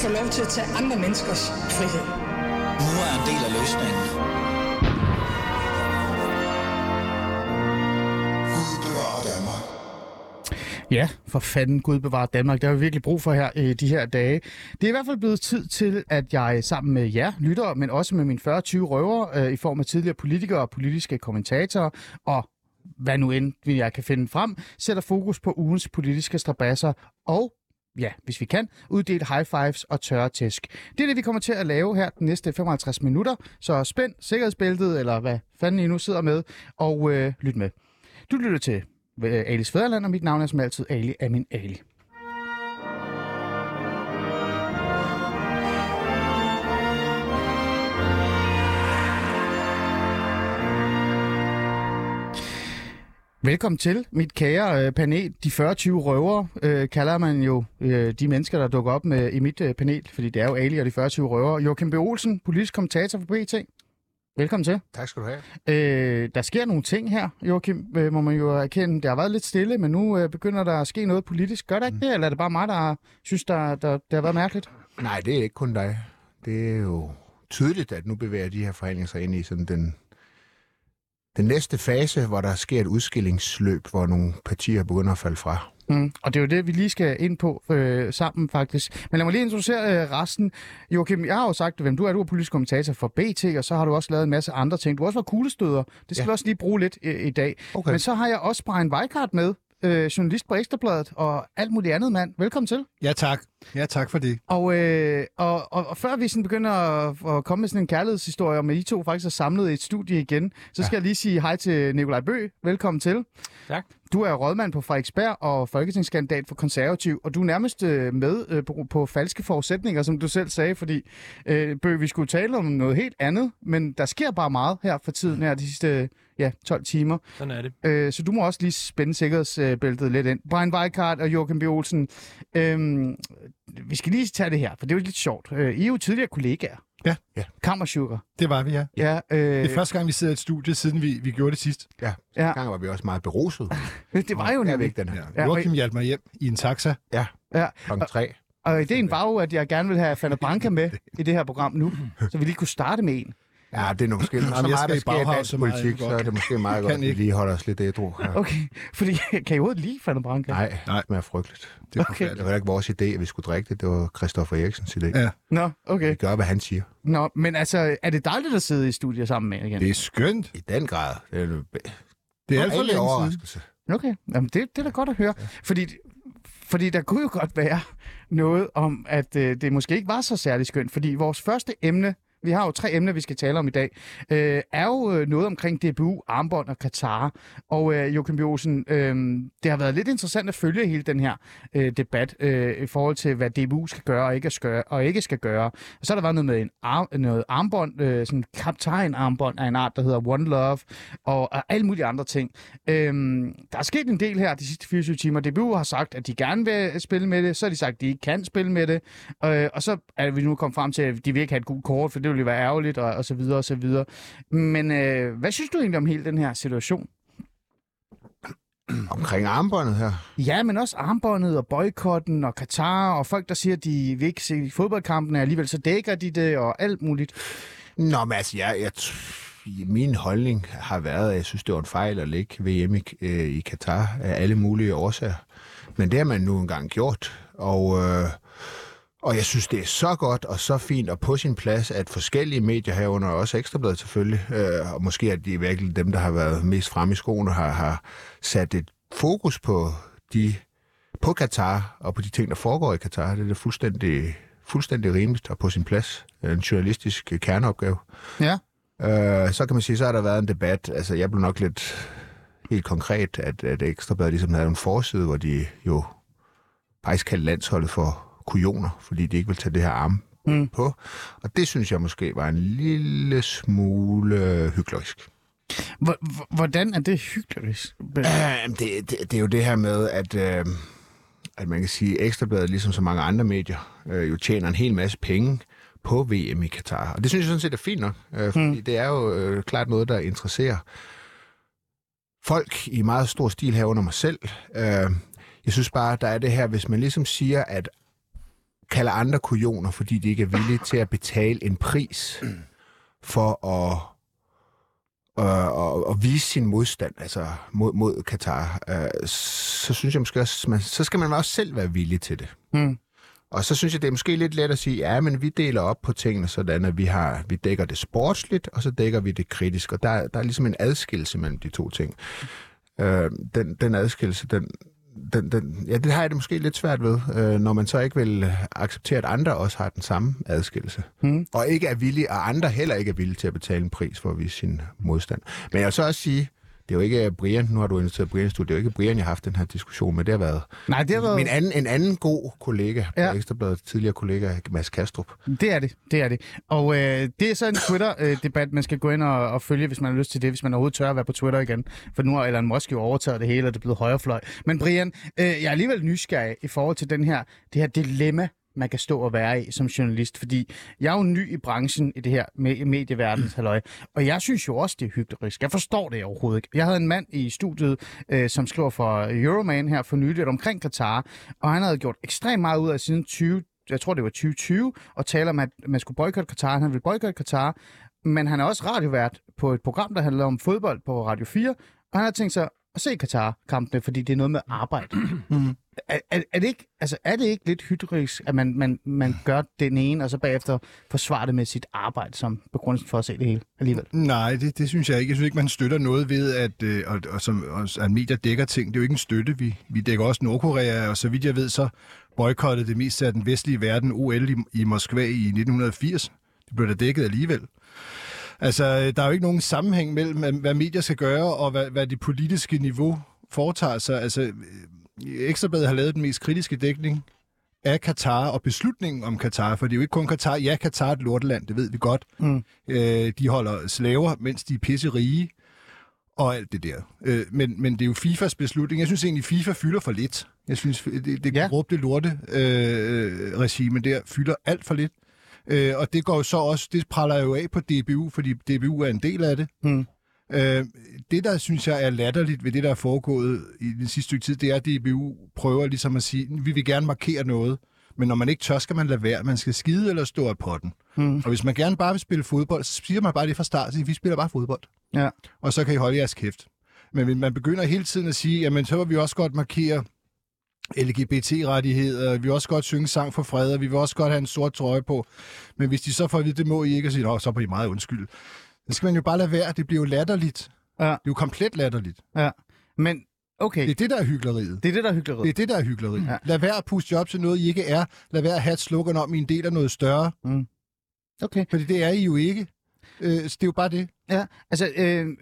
få lov til at tage andre menneskers frihed. Nu er en del af løsningen. Ja, for fanden Gud bevarer Danmark. Det har vi virkelig brug for her i de her dage. Det er i hvert fald blevet tid til, at jeg sammen med jer lyttere, men også med mine 40-20 røver øh, i form af tidligere politikere og politiske kommentatorer og hvad nu end jeg kan finde frem, sætter fokus på ugens politiske strabasser og ja, hvis vi kan, uddele high fives og tørre tæsk. Det er det, vi kommer til at lave her de næste 55 minutter, så spænd sikkerhedsbæltet, eller hvad fanden I nu sidder med, og øh, lyt med. Du lytter til øh, Alis Fæderland, og mit navn er som altid Ali Amin Ali. Velkommen til, mit kære øh, panel. De 40-20 røver øh, kalder man jo øh, de mennesker, der dukker op med, i mit øh, panel, fordi det er jo Ali og de 40-20 røver. Joachim B. Olsen, politisk kommentator for BT. Velkommen til. Tak skal du have. Øh, der sker nogle ting her, Joachim, øh, må man jo erkende. Det har været lidt stille, men nu øh, begynder der at ske noget politisk. Gør der ikke det, eller er det bare mig, der synes, der, der, det har været mærkeligt? Nej, det er ikke kun dig. Det er jo tydeligt, at nu bevæger de her forhandlinger sig ind i sådan den, den næste fase, hvor der sker et udskillingsløb, hvor nogle partier begynder at falde fra. Mm. Og det er jo det, vi lige skal ind på øh, sammen, faktisk. Men lad mig lige introducere øh, resten. Joachim, jeg har jo sagt, hvem du er. Du er politisk kommentator for BT, og så har du også lavet en masse andre ting. Du har også været kuglestøder. Det skal ja. vi også lige bruge lidt i, i dag. Okay. Men så har jeg også Brian Weikart med, øh, journalist på Ekstrabladet og alt muligt andet, mand. Velkommen til. Ja, tak. Ja, tak for det. Og, øh, og, og, og før vi sådan begynder at, at komme med sådan en kærlighedshistorie om, at I to faktisk er samlet i et studie igen, så skal ja. jeg lige sige hej til Nikolaj Bø. Velkommen til. Tak. Du er rådmand på Frederiksberg og folketingskandidat for konservativ, og du er nærmest øh, med øh, på, på falske forudsætninger, som du selv sagde, fordi øh, Bø, vi skulle tale om noget helt andet, men der sker bare meget her for tiden, her de sidste ja, 12 timer. Sådan er det. Øh, så du må også lige spænde sikkerhedsbæltet lidt ind. Brian Weikart og Joachim B. Olsen, øh, vi skal lige tage det her, for det er jo lidt sjovt. Øh, I er jo tidligere kollegaer. Ja. Ja. Kammersugar. Det var vi, ja. Ja, øh, Det er første gang, vi sidder i et studie, siden vi, vi gjorde det sidst. Ja, Ja. gang var vi også meget beruset. det var jo nemlig. væk den her. Ja. Joachim hjalp mig hjem i en taxa. Ja, Ja. klokken tre. Og ideen var jo, at jeg gerne vil have Fanny Branca med i det her program nu, så vi lige kunne starte med en. Ja, det er nu måske så jeg meget, skal i meget, politik, jeg så er det måske meget godt, at vi ikke. lige holder os lidt ædru. Ja. Okay, fordi kan I overhovedet lide Fanny Branca? Nej, Nej. det smager frygteligt. Det Okay. Det var ikke vores idé, at vi skulle drikke det. Det var Christoffer Eriksens idé. Ja. Nå, okay. Vi gør, hvad han siger. Nå, men altså, er det dejligt at sidde i studiet sammen med igen? Det er skønt. I den grad. Det er, Det er alt for længe overraskelse. Okay, Jamen, det, det er da godt at høre. Fordi, fordi der kunne jo godt være noget om, at øh, det måske ikke var så særlig skønt. Fordi vores første emne, vi har jo tre emner, vi skal tale om i dag, øh, er jo øh, noget omkring DBU, armbånd og Katar. Og øh, Joachim B. Øh, det har været lidt interessant at følge hele den her øh, debat øh, i forhold til, hvad DBU skal gøre og ikke skal gøre. Og ikke skal gøre. Og så har der været noget med en arm, noget armbånd, øh, sådan en kaptajn-armbånd af en art, der hedder One Love, og, og alle mulige andre ting. Øh, der er sket en del her de sidste 24 timer. DBU har sagt, at de gerne vil spille med det. Så har de sagt, at de ikke kan spille med det. Øh, og så er vi nu kommet frem til, at de vil ikke have et godt kort, for det ville jo være ærgerligt, og, og så videre, og så videre. Men øh, hvad synes du egentlig om hele den her situation? Omkring armbåndet her. Ja, men også armbåndet og boykotten og Katar, og folk, der siger, at de vil ikke se fodboldkampene, alligevel så dækker de det, og alt muligt. Nå, men altså, jeg, jeg, min holdning har været, at jeg synes, det var en fejl at lægge VM i, øh, i Katar af alle mulige årsager. Men det har man nu engang gjort, og, øh, og jeg synes, det er så godt og så fint og på sin plads, at forskellige medier herunder, også Ekstrabladet selvfølgelig, øh, og måske er de virkelig dem, der har været mest fremme i skoene, har, har sat et fokus på de på Katar og på de ting, der foregår i Katar. Det er da fuldstændig, fuldstændig rimeligt og på sin plads. En journalistisk kerneopgave. Ja. Øh, så kan man sige, så har der været en debat. Altså, jeg blev nok lidt helt konkret, at, at Ekstrabladet ligesom havde en forside, hvor de jo faktisk kaldte landsholdet for kujoner, fordi de ikke vil tage det her arm Mm. på. Og det synes jeg måske var en lille smule hyklerisk. Hvor- hvor- Hvordan er det hyggeligt? Øh, det, det, det er jo det her med, at, øh, at man kan sige, at Ekstrabladet, ligesom så mange andre medier, øh, jo tjener en hel masse penge på VM i Katar. Og det synes jeg sådan set er fint nok, øh, fordi mm. det er jo øh, klart noget, der interesserer folk i meget stor stil herunder mig selv. Øh, jeg synes bare, der er det her, hvis man ligesom siger, at kalder andre kujoner, fordi de ikke er villige til at betale en pris for at, øh, at, at vise sin modstand altså mod, mod Katar, øh, så synes jeg måske også, man, så skal man også selv være villig til det. Mm. Og så synes jeg, det er måske lidt let at sige, ja, men vi deler op på tingene sådan, at vi, har, vi dækker det sportsligt, og så dækker vi det kritisk. Og der, der er ligesom en adskillelse mellem de to ting. Øh, den, den adskillelse, den, den, den, ja, det har jeg det måske lidt svært ved, øh, når man så ikke vil acceptere, at andre også har den samme adskillelse. Mm. Og ikke er villige, og andre heller ikke er villige til at betale en pris for at vise sin modstand. Men jeg vil så også sige, det er jo ikke Brian, nu har du inviteret Brian i studiet, det er jo ikke Brian, jeg har haft den her diskussion med, det har været Nej, det har været... min anden, en anden god kollega, Ja. ja. Ekstrabladet, tidligere kollega, Mads Kastrup. Det er det, det er det. Og øh, det er så en Twitter-debat, man skal gå ind og, og følge, hvis man har lyst til det, hvis man overhovedet tør at være på Twitter igen. For nu har Elon Musk jo overtaget det hele, og det er blevet højrefløj. Men Brian, øh, jeg er alligevel nysgerrig i forhold til den her, det her dilemma, man kan stå og være i som journalist, fordi jeg er jo ny i branchen i det her med medieverdens halløj, og jeg synes jo også, det er hyggelig. Jeg forstår det overhovedet ikke. Jeg havde en mand i studiet, øh, som skriver for Euroman her for nyligt omkring Katar, og han havde gjort ekstremt meget ud af siden 20 jeg tror det var 2020, og taler om, at man skulle boykotte Katar. Han vil boykotte Katar, men han er også radiovært på et program, der handler om fodbold på Radio 4, og han har tænkt sig at se Katar-kampene, fordi det er noget med arbejde er, er, er, det ikke, altså, er det ikke lidt hydrisk, at man, man, man gør den ene, og så bagefter forsvarer det med sit arbejde som begrundelse for at se det hele alligevel? Nej, det, det synes jeg ikke. Jeg synes ikke, man støtter noget ved, at, øh, og, og som, og, at medier dækker ting. Det er jo ikke en støtte. Vi, vi dækker også Nordkorea, og så vidt jeg ved, så boykottede det meste af den vestlige verden OL i, i Moskva i 1980. Det blev da dækket alligevel. Altså, øh, der er jo ikke nogen sammenhæng mellem, hvad- medier skal gøre, og hvad, hvad det politiske niveau foretager sig. Altså, øh, Ekstrabladet har lavet den mest kritiske dækning af Katar og beslutningen om Katar, for det er jo ikke kun Katar. Ja, Katar er et lorteland, det ved vi godt. Mm. Øh, de holder slaver, mens de er pisse rige, og alt det der. Øh, men, men det er jo FIFAs beslutning. Jeg synes egentlig, FIFA fylder for lidt. Jeg synes, det, det ja. korrupte lorte øh, regime der fylder alt for lidt. Øh, og det går jo så også, det praller jo af på DBU, fordi DBU er en del af det. Mm. Øh, det, der synes jeg er latterligt ved det, der er foregået i den sidste stykke tid, det er, at DBU prøver ligesom at sige, vi vil gerne markere noget, men når man ikke tør, skal man lade være. Man skal skide eller stå af potten. Mm. Og hvis man gerne bare vil spille fodbold, så siger man bare det fra start, siger, vi spiller bare fodbold. Ja. Og så kan I holde jeres kæft. Men man begynder hele tiden at sige, jamen så vil vi også godt markere LGBT-rettigheder, vi vil også godt synge sang for fred, og vi vil også godt have en sort trøje på. Men hvis de så får at vide, det må I ikke, og siger, "Nå, så er I meget undskyld. Så skal man jo bare lade være, det bliver jo latterligt. Ja. Det er jo komplet latterligt. Ja. Men, okay, Det er det, der er hyggeleriet. det er det, der er hyggeligt. Det er det, der er hyggeleri. Ja. Lad være at puste op til noget, I ikke er. Lad være at have et slukken om, I er en del af noget større. Okay. Fordi det er I jo ikke. Øh, så det er jo bare det. Ja, altså, øh, øh,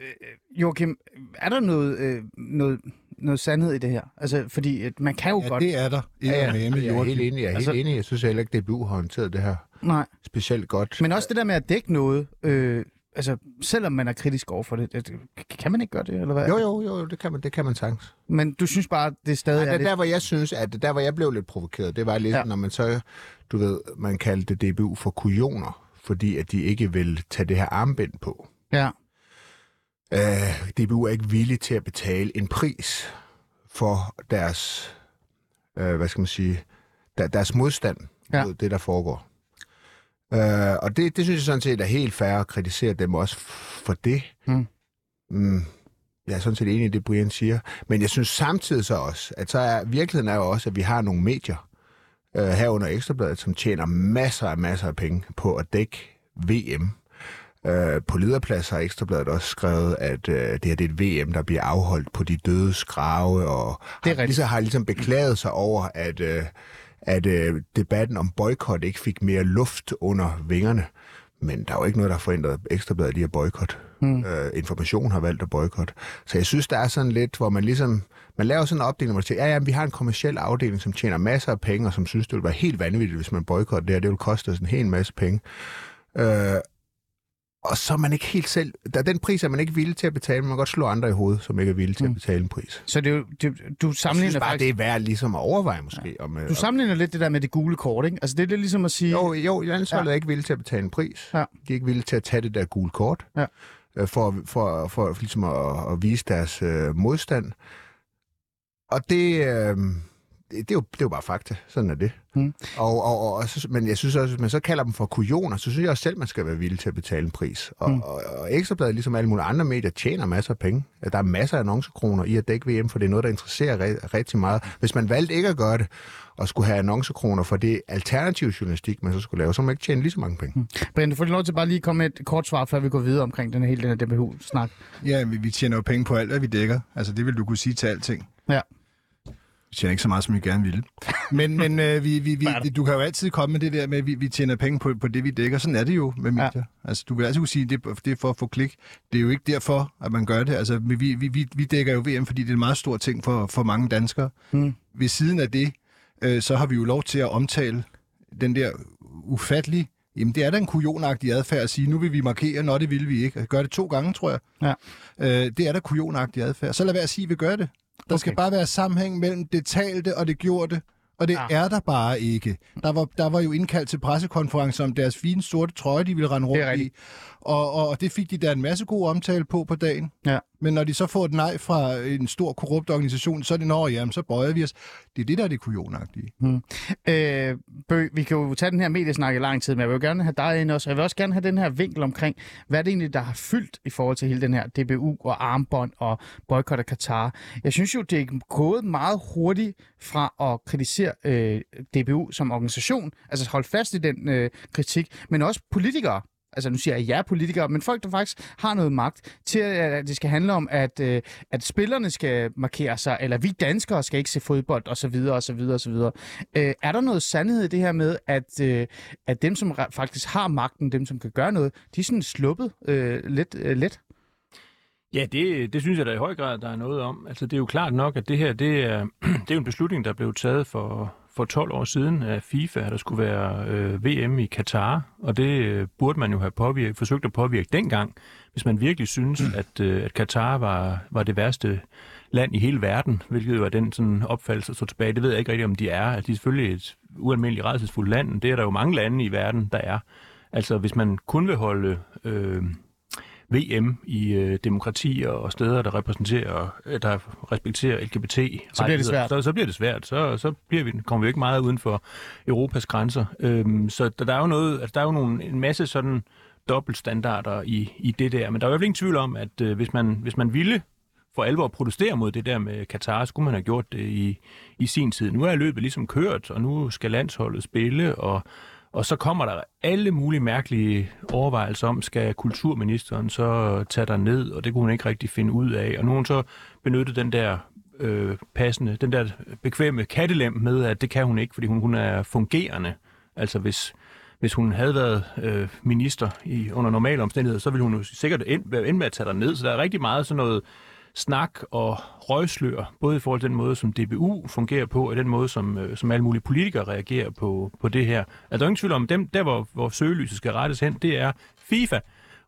Joachim, er der noget, øh, noget, noget sandhed i det her? Altså, fordi at man kan jo Ja, godt... det er der. Ja, ja, ja. med jeg er helt enig. Jeg er Altså- helt enig. Jeg synes heller ikke, DBU har håndteret det her Nej, specielt godt. men også det der med at dække noget, øh, altså, selvom man er kritisk over for det, det, kan man ikke gøre det, eller hvad? Jo, jo, jo, det kan man, det kan man sagtens. Men du synes bare, det er stadig Ja, er der, lidt... der, hvor jeg synes, at der, hvor jeg blev lidt provokeret, det var lidt, Ja. når man så, du ved, man kaldte DBU for kujoner, fordi at de ikke vil tage det her armbind på. Ja, Øh, DBU er ikke villig til at betale en pris for deres, øh, hvad skal man sige, der, deres modstand ja. mod det, der foregår. Øh, og det, det synes jeg sådan set er helt fair at kritisere dem også for det. Mm. Mm, jeg er sådan set enig i det, Brian siger. Men jeg synes samtidig så også, at så er, virkeligheden er jo også, at vi har nogle medier, øh, herunder Ekstrabladet, som tjener masser af masser af penge på at dække VM. Øh, på lederplads har Ekstrabladet også skrevet, at øh, det her det er et VM, der bliver afholdt på de dødes grave, og Det er har, ligesom, har ligesom beklaget sig over, at, øh, at øh, debatten om boykot ikke fik mere luft under vingerne. Men der er jo ikke noget, der har forhindret Ekstrabladet i at boykot. Mm. Øh, information har valgt at boykot. Så jeg synes, der er sådan lidt, hvor man ligesom... Man laver sådan en opdeling, hvor man siger, ja, ja, vi har en kommersiel afdeling, som tjener masser af penge, og som synes, det ville være helt vanvittigt, hvis man boykotter det her. Det vil koste os en hel masse penge. Øh, og så er man ikke helt selv... Der, den pris er man ikke villig til at betale, man kan godt slå andre i hovedet, som ikke er villige til at betale en pris. så det er det, du Jeg sammenligner synes bare, faktisk... det er værd ligesom at overveje måske. Ja. Om, øh, Du sammenligner lidt det der med det gule kort, ikke? Altså, det er lidt ligesom at sige... Jo, jo, landsholdet Ja. er ikke villige til at betale en pris. Ja. De er ikke villige til at tage det der gule kort, Ja. øh, for, for, for ligesom at, at vise deres øh, modstand. Og det, øh, det, er jo, det er jo bare fakta. Sådan er det. Mm. Og, og, og, og, så- men jeg synes også, hvis man så kalder dem for kujoner, så synes jeg også selv, man skal være villig til at betale en pris. Og, mm. og, og Ekstrabladet, ligesom alle mulige andre medier, tjener masser af penge. Der er masser af annoncekroner i at dække VM, for det er noget, der interesserer re- rigtig meget. Hvis man valgte ikke at gøre det, og skulle have annoncekroner for det alternative journalistik, man så skulle lave, så må man ikke tjene lige så mange penge. Mm. Brian, du får lige lov til bare lige komme med et kort svar, før vi går videre omkring den hele den her DBU-snak. Ja, vi, vi tjener jo penge på alt, hvad vi dækker. Altså, det vil du kunne sige til alting. Ja. Vi tjener ikke så meget, som vi gerne ville. Men, men øh, vi, vi, vi, du kan jo altid komme med det der med, at vi, vi tjener penge på, på det, vi dækker. Sådan er det jo med medier. Ja. Altså, du vil altid kunne sige, at det, det er for at få klik. Det er jo ikke derfor, at man gør det. Altså, vi, vi, vi, vi dækker jo VM, fordi det er en meget stor ting for, for mange danskere. Mm. Ved siden af det, øh, så har vi jo lov til at omtale den der ufattelige Jamen, det er da en kujonagtig adfærd at sige, nu vil vi markere, når det vil vi ikke. Gør det to gange, tror jeg. Ja. Øh, det er da kujonagtig adfærd. Så lad være at sige, at vi gør det. Der okay. skal bare være sammenhæng mellem det talte og det gjorte. Og det Ja. er der bare ikke. Der var, der var jo indkaldt til pressekonference om deres fine sorte trøje, de ville rende rundt i. Og, og, og det fik de da en masse god omtale på på dagen. Ja. Men når de så får et nej fra en stor korrupt organisation, så er det, når jamen, så bøjer vi os. Det er det, der er det kujonagtige. Øh, Bø, vi kan jo tage den her mediesnak i lang tid, men jeg vil jo gerne have dig ind også. Jeg vil også gerne have den her vinkel omkring, hvad er det egentlig, der har fyldt i forhold til hele den her DBU og armbånd og boykot af Katar. Jeg synes jo, det er gået meget hurtigt fra at kritisere øh, DBU som organisation, altså holde fast i den øh, kritik, men også politikere. Altså nu siger jeg jer politikere, men folk, der faktisk har noget magt, til at at det skal handle om, at, øh, at spillerne skal markere sig, eller vi danskere skal ikke se fodbold, osv., osv., osv. Øh, er der noget sandhed i det her med, at, øh, at dem, som faktisk har magten, dem, som kan gøre noget, de er sådan sluppet øh, lidt øh, let? Ja, det, det synes jeg da i høj grad, der er noget om. Altså, det er jo klart nok, at det her, det er, det er jo en beslutning, der blev taget for, for 12 år siden af FIFA, at der skulle være øh, VM i Katar, og det øh, burde man jo have påvirket, forsøgt at påvirke dengang, hvis man virkelig synes, at, øh, at Katar var, var det værste land i hele verden, hvilket jo er den sådan opfattelse, står tilbage. Det ved jeg ikke rigtig, om de er. At de er selvfølgelig et ualmindeligt redselsfuldt land. Det er der jo mange lande i verden, der er. Altså, hvis man kun vil holde øh, VM i øh, demokratier og steder, der repræsenterer, øh, der respekterer LGBT. Så bliver det svært. Så, så bliver det svært. Så, så bliver vi, kommer vi ikke meget uden for Europas grænser. Øhm, så der, der er jo noget, altså, der er jo nogle, en masse sådan dobbeltstandarder i, i det der. Men der er jo i hvert fald ingen tvivl om, at øh, hvis, man, hvis man ville for alvor protestere mod det der med Katar, skulle man have gjort det i, i sin tid. Nu er løbet ligesom kørt, og nu skal landsholdet spille, og, og så kommer der alle mulige mærkelige overvejelser om, skal kulturministeren så tage der ned, og det kunne hun ikke rigtig finde ud af. Og nu har hun så benyttet den der øh, passende, den der bekvemme kattelem med, at det kan hun ikke, fordi hun, hun er fungerende. Altså hvis, hvis hun havde været øh, minister i, under normale omstændigheder, så ville hun jo sikkert end, være endt med at tage der ned. Så der er rigtig meget sådan noget snak og røgslør, både i forhold til den måde, som DBU fungerer på, og den måde, som, øh, som alle mulige politikere reagerer på, på det her. Altså, der er ingen tvivl om, dem, der hvor, hvor søgelyset skal rettes hen, det er FIFA,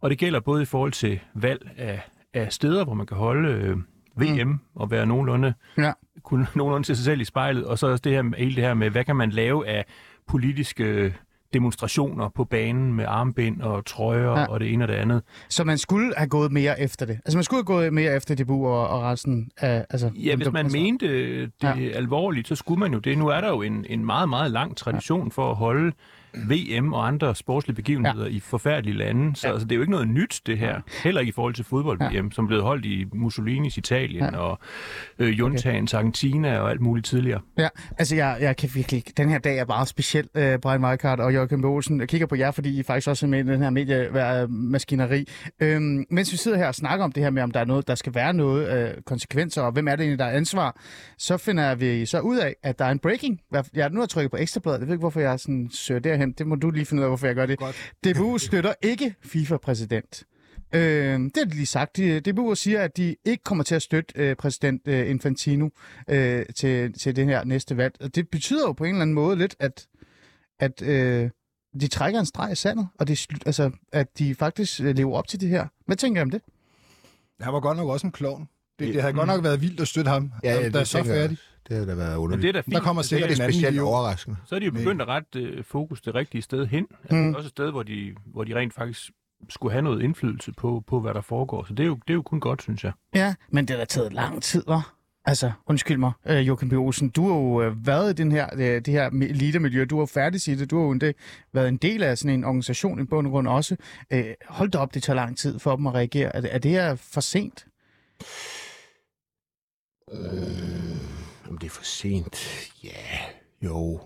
og det gælder både i forhold til valg af, af steder, hvor man kan holde øh, VM mm. og være nogenlunde, Ja. kunne nogenlunde til sig selv i spejlet, og så også det her, hele det her med, hvad kan man lave af politiske demonstrationer på banen med armbind og trøjer Ja. og det ene og det andet. Så man skulle have gået mere efter det. Altså man skulle have gået mere efter DBU og, og resten af... Altså, Ja, hvis man altså, mente det ja. alvorligt, så skulle man jo det. Nu er der jo en, en meget, meget lang tradition ja. for at holde VM og andre sportslige begivenheder ja. i forfærdelige lande. Så Ja. altså, det er jo ikke noget nyt, det her. Heller ikke i forhold til fodbold-VM, Ja. som blev holdt i Mussolinis Italien Ja. og øh, Juntagens Argentina og alt muligt tidligere. Ja, altså jeg, jeg kan virkelig. Den her dag er bare speciel, uh, Brian Weikart og Jørgen. Olsen. Jeg kigger på jer, fordi I faktisk også er med i den her mediemaskineri. Øhm, mens vi sidder her og snakker om det her med, om der er noget, der skal være noget øh, konsekvenser, og hvem er det egentlig, der er ansvar, så finder vi så ud af, at der er en breaking. Jeg nu har jeg trykket på ekstrabladet. Jeg ved ikke, hvorfor jeg sådan søger derhen. Det må du lige finde ud af, hvorfor jeg gør det. Godt. DBU støtter ikke FIFA-præsident. Øh, det har de lige sagt. De, DBU siger, at de ikke kommer til at støtte øh, præsident øh, Infantino øh, til, til det her næste valg. Og det betyder jo på en eller anden måde lidt, at, at øh, de trækker en streg i sandet, og det, er altså, at de faktisk øh, lever op til det her. Hvad tænker I om det? Han var godt nok også en klovn. Det, det havde godt nok været vildt at støtte ham. Ja, ja, der er det så jeg færdig. Det har da været Men underligt. det er da fint. Der kommer sikkert det en er anden specielt idiot. overraskende. Så er de jo begyndt at rette øh, fokus det rigtige sted hen. Altså, Mm. Også et sted, hvor de, hvor de rent faktisk skulle have noget indflydelse på, på hvad der foregår. Så det er jo, det er jo kun godt, synes jeg. Ja, men det har da taget lang tid, var. Altså, undskyld mig, øh, Joachim B. Olsen, du har jo øh, været i den her, øh, det her elite-miljø, du har jo færdig i det, du har jo en del, været en del af sådan en organisation i bund og grund også. Øh, hold da op, det tager lang tid for dem at reagere. Er, det- er det her for sent? Om det er for sent? Ja, jo.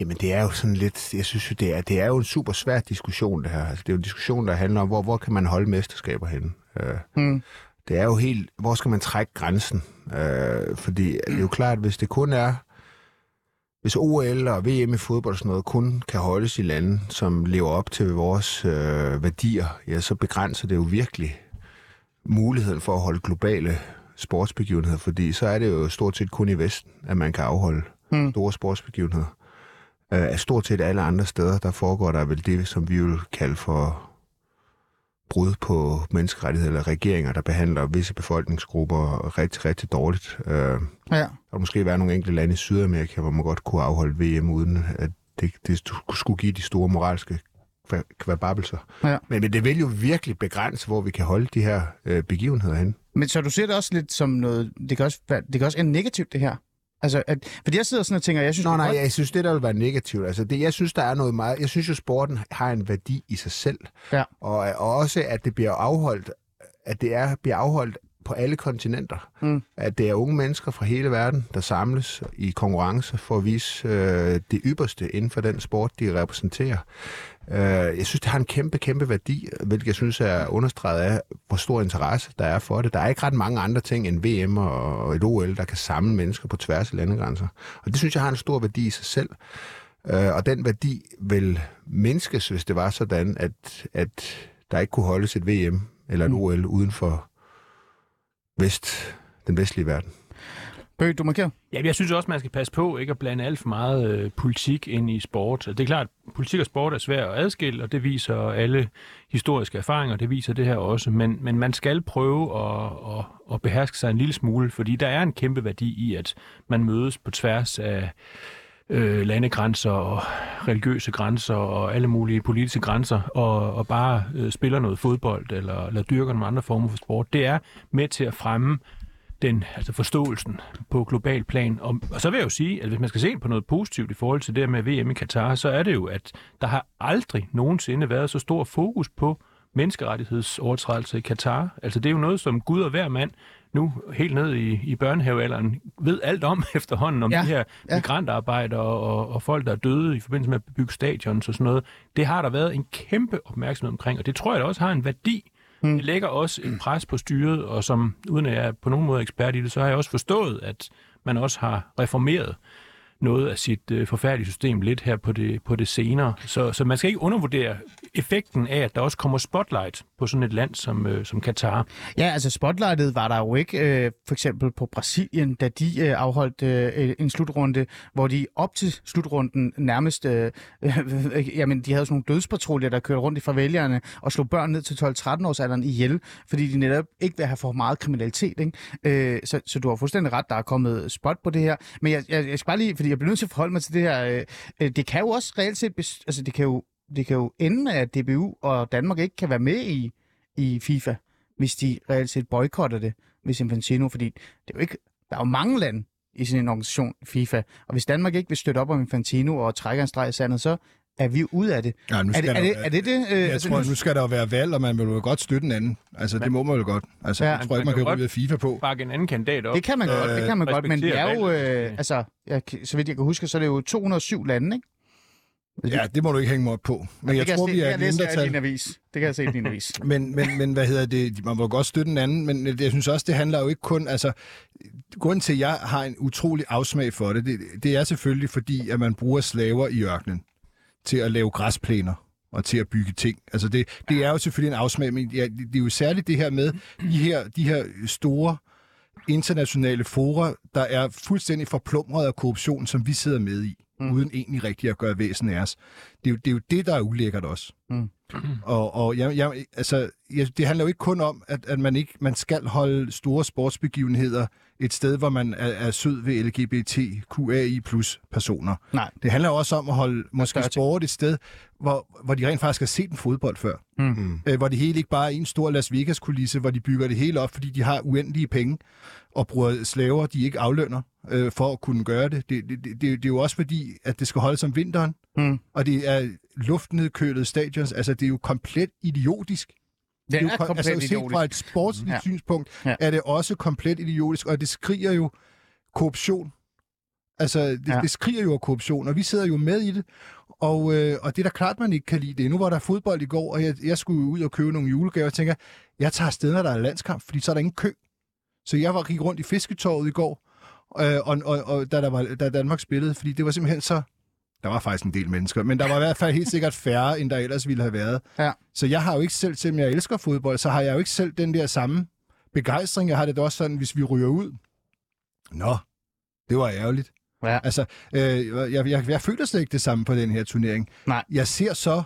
Jamen, det er jo sådan lidt... Jeg synes jo, det er, det er jo en super svær diskussion, det her. Altså, det er jo en diskussion, der handler om, hvor, hvor kan man holde mesterskaber henne? Øh, Mm. det er jo helt... Hvor skal man trække grænsen? Øh, fordi det er jo klart, hvis det kun er... Hvis OL og VM i fodbold og sådan noget kun kan holdes i lande, som lever op til vores øh, værdier, ja, så begrænser det jo virkelig muligheden for at holde globale sportsbegivenheder, fordi så er det jo stort set kun i Vesten, at man kan afholde Hmm. store sportsbegivenheder. Af stort set alle andre steder, der foregår der vel det, som vi vil kalde for brud på menneskerettigheder eller regeringer, der behandler visse befolkningsgrupper rigtig, rigtig dårligt. Der Ja. vil måske være nogle enkelte lande i Sydamerika, hvor man godt kunne afholde VM, uden at det, det skulle give de store moralske kvababelser. Ja. Men, men det vil jo virkelig begrænse, hvor vi kan holde de her øh, begivenheder hen. Men så du ser det også lidt som noget, det kan også, det kan også ende negativt, det her. Altså, at, fordi jeg sidder sådan og tænker, jeg synes, Nå nej, godt- jeg synes, det der vil være negativt. Altså, det, jeg synes, der er noget meget... Jeg synes jo, sporten har en værdi i sig selv. Ja. Og, og også, at det bliver afholdt, at det er, bliver afholdt på alle kontinenter. Mm. At det er unge mennesker fra hele verden, der samles i konkurrence for at vise øh, det ypperste inden for den sport, de repræsenterer. Øh, jeg synes, det har en kæmpe, kæmpe værdi, hvilket jeg synes er understreget af, hvor stor interesse der er for det. Der er ikke ret mange andre ting end VM og et OL, der kan samle mennesker på tværs af landegrænser. Og det synes jeg har en stor værdi i sig selv. Øh, og den værdi vil mindskes, hvis det var sådan, at, at der ikke kunne holdes et VM eller et OL uden for vest, den vestlige verden. Bøg, du markerer. Ja, jeg synes også, man skal passe på ikke at blande alt for meget øh, politik ind i sport. Det er klart, at politik og sport er svært at adskille, og det viser alle historiske erfaringer, det viser det her også. Men, men man skal prøve at, at, at beherske sig en lille smule, fordi der er en kæmpe værdi i, at man mødes på tværs af øh, landegrænser og religiøse grænser og alle mulige politiske grænser, og, og bare øh, spiller noget fodbold eller, eller dyrker nogle andre former for sport. Det er med til at fremme den, altså forståelsen på global plan. Og, og så vil jeg jo sige, at hvis man skal se på noget positivt i forhold til det med VM i Katar, så er det jo, at der har aldrig nogensinde været så stor fokus på menneskerettighedsovertrædelse i Katar. Altså det er jo noget, som Gud og hver mand nu helt ned i, i børnehavealderen ved alt om efterhånden, om Ja, de her ja. ja. migrantarbejdere og, og folk, der er døde i forbindelse med at bygge stadions og sådan noget. Det har der været en kæmpe opmærksomhed omkring, og det tror jeg da også har en værdi. Mm. Det lægger også et pres på styret, og som, uden at jeg er på nogen måde ekspert i det, så har jeg også forstået, at man også har reformeret noget af sit øh, forfærdelige system lidt her på det, på det senere. Så, så man skal ikke undervurdere effekten af, at der også kommer spotlight på sådan et land som, øh, som Katar. Ja, altså spotlightet var der jo ikke, øh, for eksempel på Brasilien, da de øh, afholdt øh, en slutrunde, hvor de op til slutrunden nærmest, øh, øh, jamen de havde sådan nogle dødspatruljer, der kørte rundt i farvælgerne og slog børn ned til 12-13 års alderen ihjel, fordi de netop ikke vil have for meget kriminalitet. Ikke? Øh, så, så du har fuldstændig ret, der er kommet spot på det her. Men jeg, jeg, jeg skal bare lige, fordi jeg bliver nødt til at forholde mig til det her, øh, øh det kan jo også reelt set, altså det kan jo, det kan jo ende med, at DBU og Danmark ikke kan være med i, i FIFA hvis de reelt set boykotter det, hvis Infantino, fordi det er jo ikke, der er jo mange lande i sådan en organisation, FIFA, og hvis Danmark ikke vil støtte op om Infantino og trækker en streg i sandet, så er vi ude af det. Ja, nu Er skal det, er der, det, er det det? Øh, Jeg altså, tror, nu- skal der jo være valg, og man vil jo godt støtte en anden. Altså, det må man jo godt. Altså, Ja. jeg tror ikke, Man man kan ryge FIFA på. Bakke en anden kandidat op. Det kan man godt, det kan man godt, men det er jo, øh, altså, jeg, så vidt jeg kan huske, så er det jo 207 lande, ikke? Ja, det må du ikke hænge mig op på. Men jeg det tror, vi se, er det et kan jeg læse i din mindretal. avis. Det kan jeg se i din avis. Men, men, men hvad hedder det? Man må godt støtte en anden, men jeg synes også, det handler jo ikke kun... Altså, grunden til, at jeg har en utrolig afsmag for det, det, det er selvfølgelig fordi, at man bruger slaver i ørkenen til at lave græsplæner og til at bygge ting. Altså det, det er jo selvfølgelig en afsmag, men ja, det, er jo særligt det her med de her, de her store internationale fora, der er fuldstændig forplumret af korruption, som vi sidder med i, mm. uden egentlig rigtig at gøre væsen af os. Det er, jo, det er jo det, der er ulækkert også. Mm. Og, og jeg, jeg, altså, ja, det handler jo ikke kun om, at, at man ikke man skal holde store sportsbegivenheder et sted, hvor man er, er sød ved LGBTQAI plus personer. Nej. Det handler også om at holde måske ting. sport et sted, hvor, hvor de rent faktisk har set en fodbold før. Mm. Øh, hvor det hele ikke bare er en stor Las Vegas-kulisse, hvor de bygger det hele op, fordi de har uendelige penge og bruger slaver, de ikke aflønner øh, for at kunne gøre det. Det, det, det. det er jo også fordi, at det skal holdes om vinteren, Mm. og det er luftnedkølede stadions. Altså, det er jo komplet idiotisk. Det jo er kom- komplet altså, set idiotisk. fra et sportsligt Ja. synspunkt, Ja. er det også komplet idiotisk, og det skriger jo korruption. Altså, det, Ja. det skriger jo af korruption, og vi sidder jo med i det, og, øh, og det er da klart, man ikke kan lide det. Nu var der fodbold i går, og jeg, jeg skulle ud og købe nogle julegaver, og tænker, jeg tager afsted, når der er landskamp, fordi så er der ingen kø. Så jeg var gik rundt i fisketorvet i går, øh, og, og, og da, der var, da Danmark spillede, fordi det var simpelthen så... Der var faktisk en del mennesker, men der var i hvert fald helt sikkert færre, end der ellers ville have været. Ja. Så jeg har jo ikke selv, selvom jeg elsker fodbold, så har jeg jo ikke selv den der samme begejstring. Jeg har det da også sådan, hvis vi ryger ud. Nå, det var ærgerligt. Ja. Altså, øh, jeg, jeg, jeg føler slet ikke det samme på den her turnering. Nej. Jeg ser så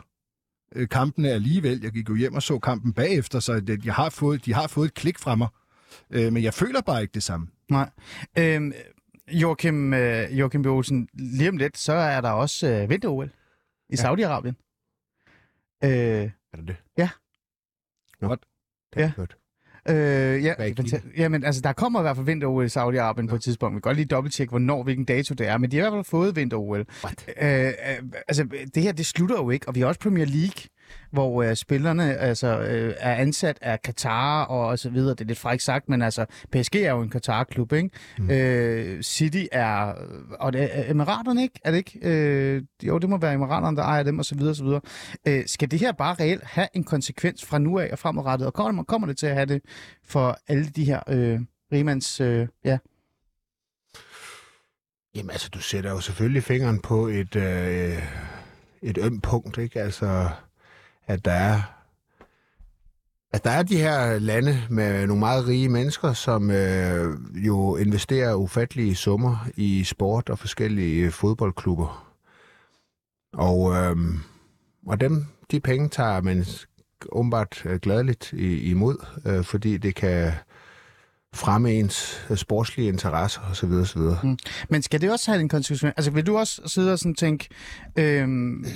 øh, kampene alligevel. Jeg gik jo hjem og så kampen bagefter, så det, jeg har fået, de har fået et klik fra mig. Øh, men jeg føler bare ikke det samme. Nej. Øhm, Joachim, øh, Joachim B. Olsen, lige om lidt, så er der også øh, vinter-OL i Ja. Saudi-Arabien. Øh, Er det det? Ja. Nå, What? Det er Ja. godt. Øh, ja, jamen, altså, der kommer i hvert fald vinter-OL i Saudi-Arabien på et tidspunkt. Vi kan godt lige dobbelttjekke, hvornår, hvilken dato det er, men de har i hvert fald fået vinter-OL. What? Øh, øh, altså, det her, det slutter jo ikke, og vi har også Premier League, hvor øh, spillerne altså, øh, er ansat af Katar og, og så videre. Det er lidt frækt sagt, men altså, PSG er jo en Katar-klub, ikke? Mm. Øh, City er, og det er Emiraterne, ikke? Er det ikke? Øh, jo, det må være Emiraterne, der ejer dem, og så videre, og så videre. Øh, skal det her bare reelt have en konsekvens fra nu af og fremadrettet, og kommer, kommer det til at have det for alle de her øh, rimands, øh, ja, Jamen altså, du sætter jo selvfølgelig fingeren på et, øh, et ømt punkt, ikke? Altså, at der er at der er de her lande med nogle meget rige mennesker, som øh, jo investerer ufattelige summer i sport og forskellige fodboldklubber. Og, øh, og dem, de penge tager man åbenbart øh, gladeligt imod, øh, fordi det kan fremme ens øh, sportslige interesser osv. osv. Mm. Men skal det også have en konsekvens? Altså vil du også sidde og sådan tænke, øh,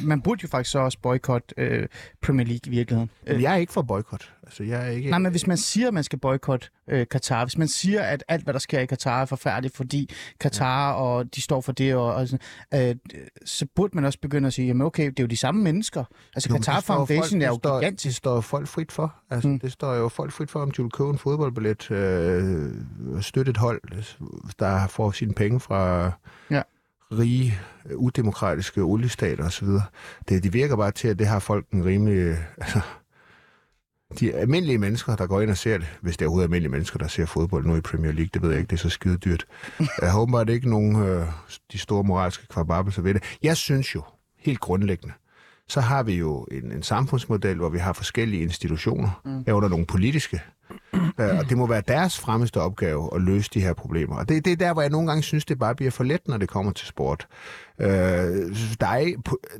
man burde jo faktisk så også boykotte øh, Premier League i virkeligheden. Jeg er ikke for boykot. Altså, jeg er ikke... Nej, men hvis man siger, at man skal boykotte øh, Katar, hvis man siger, at alt, hvad der sker i Katar, er forfærdeligt, fordi Katar og de står for det, og, og sådan, øh, så burde man også begynde at sige, jamen okay, det er jo de samme mennesker. Altså Jo, står Foundation folk, er jo står, gigantisk. Det står folk frit for. Altså, Mm. Det står jo folk frit for, om de vil købe en fodboldbillet, øh, støtte et hold, der får sine penge fra Ja. rige, udemokratiske oliestater osv. Det, det virker bare til, at det har folk en rimelig... Altså, de almindelige mennesker, der går ind og ser det, hvis det er overhovedet almindelige mennesker, der ser fodbold nu i Premier League, det ved jeg ikke, det er så skide dyrt. Jeg håber, at det ikke nogen øh, de store moralske kvababelser ved det. Jeg synes jo, helt grundlæggende, så har vi jo en, en samfundsmodel, hvor vi har forskellige institutioner, mm. herunder nogle politiske. Øh, og det må være deres fremmeste opgave at løse de her problemer. Og det, det er der, hvor jeg nogle gange synes, det bare bliver for let, når det kommer til sport. Øh, der er,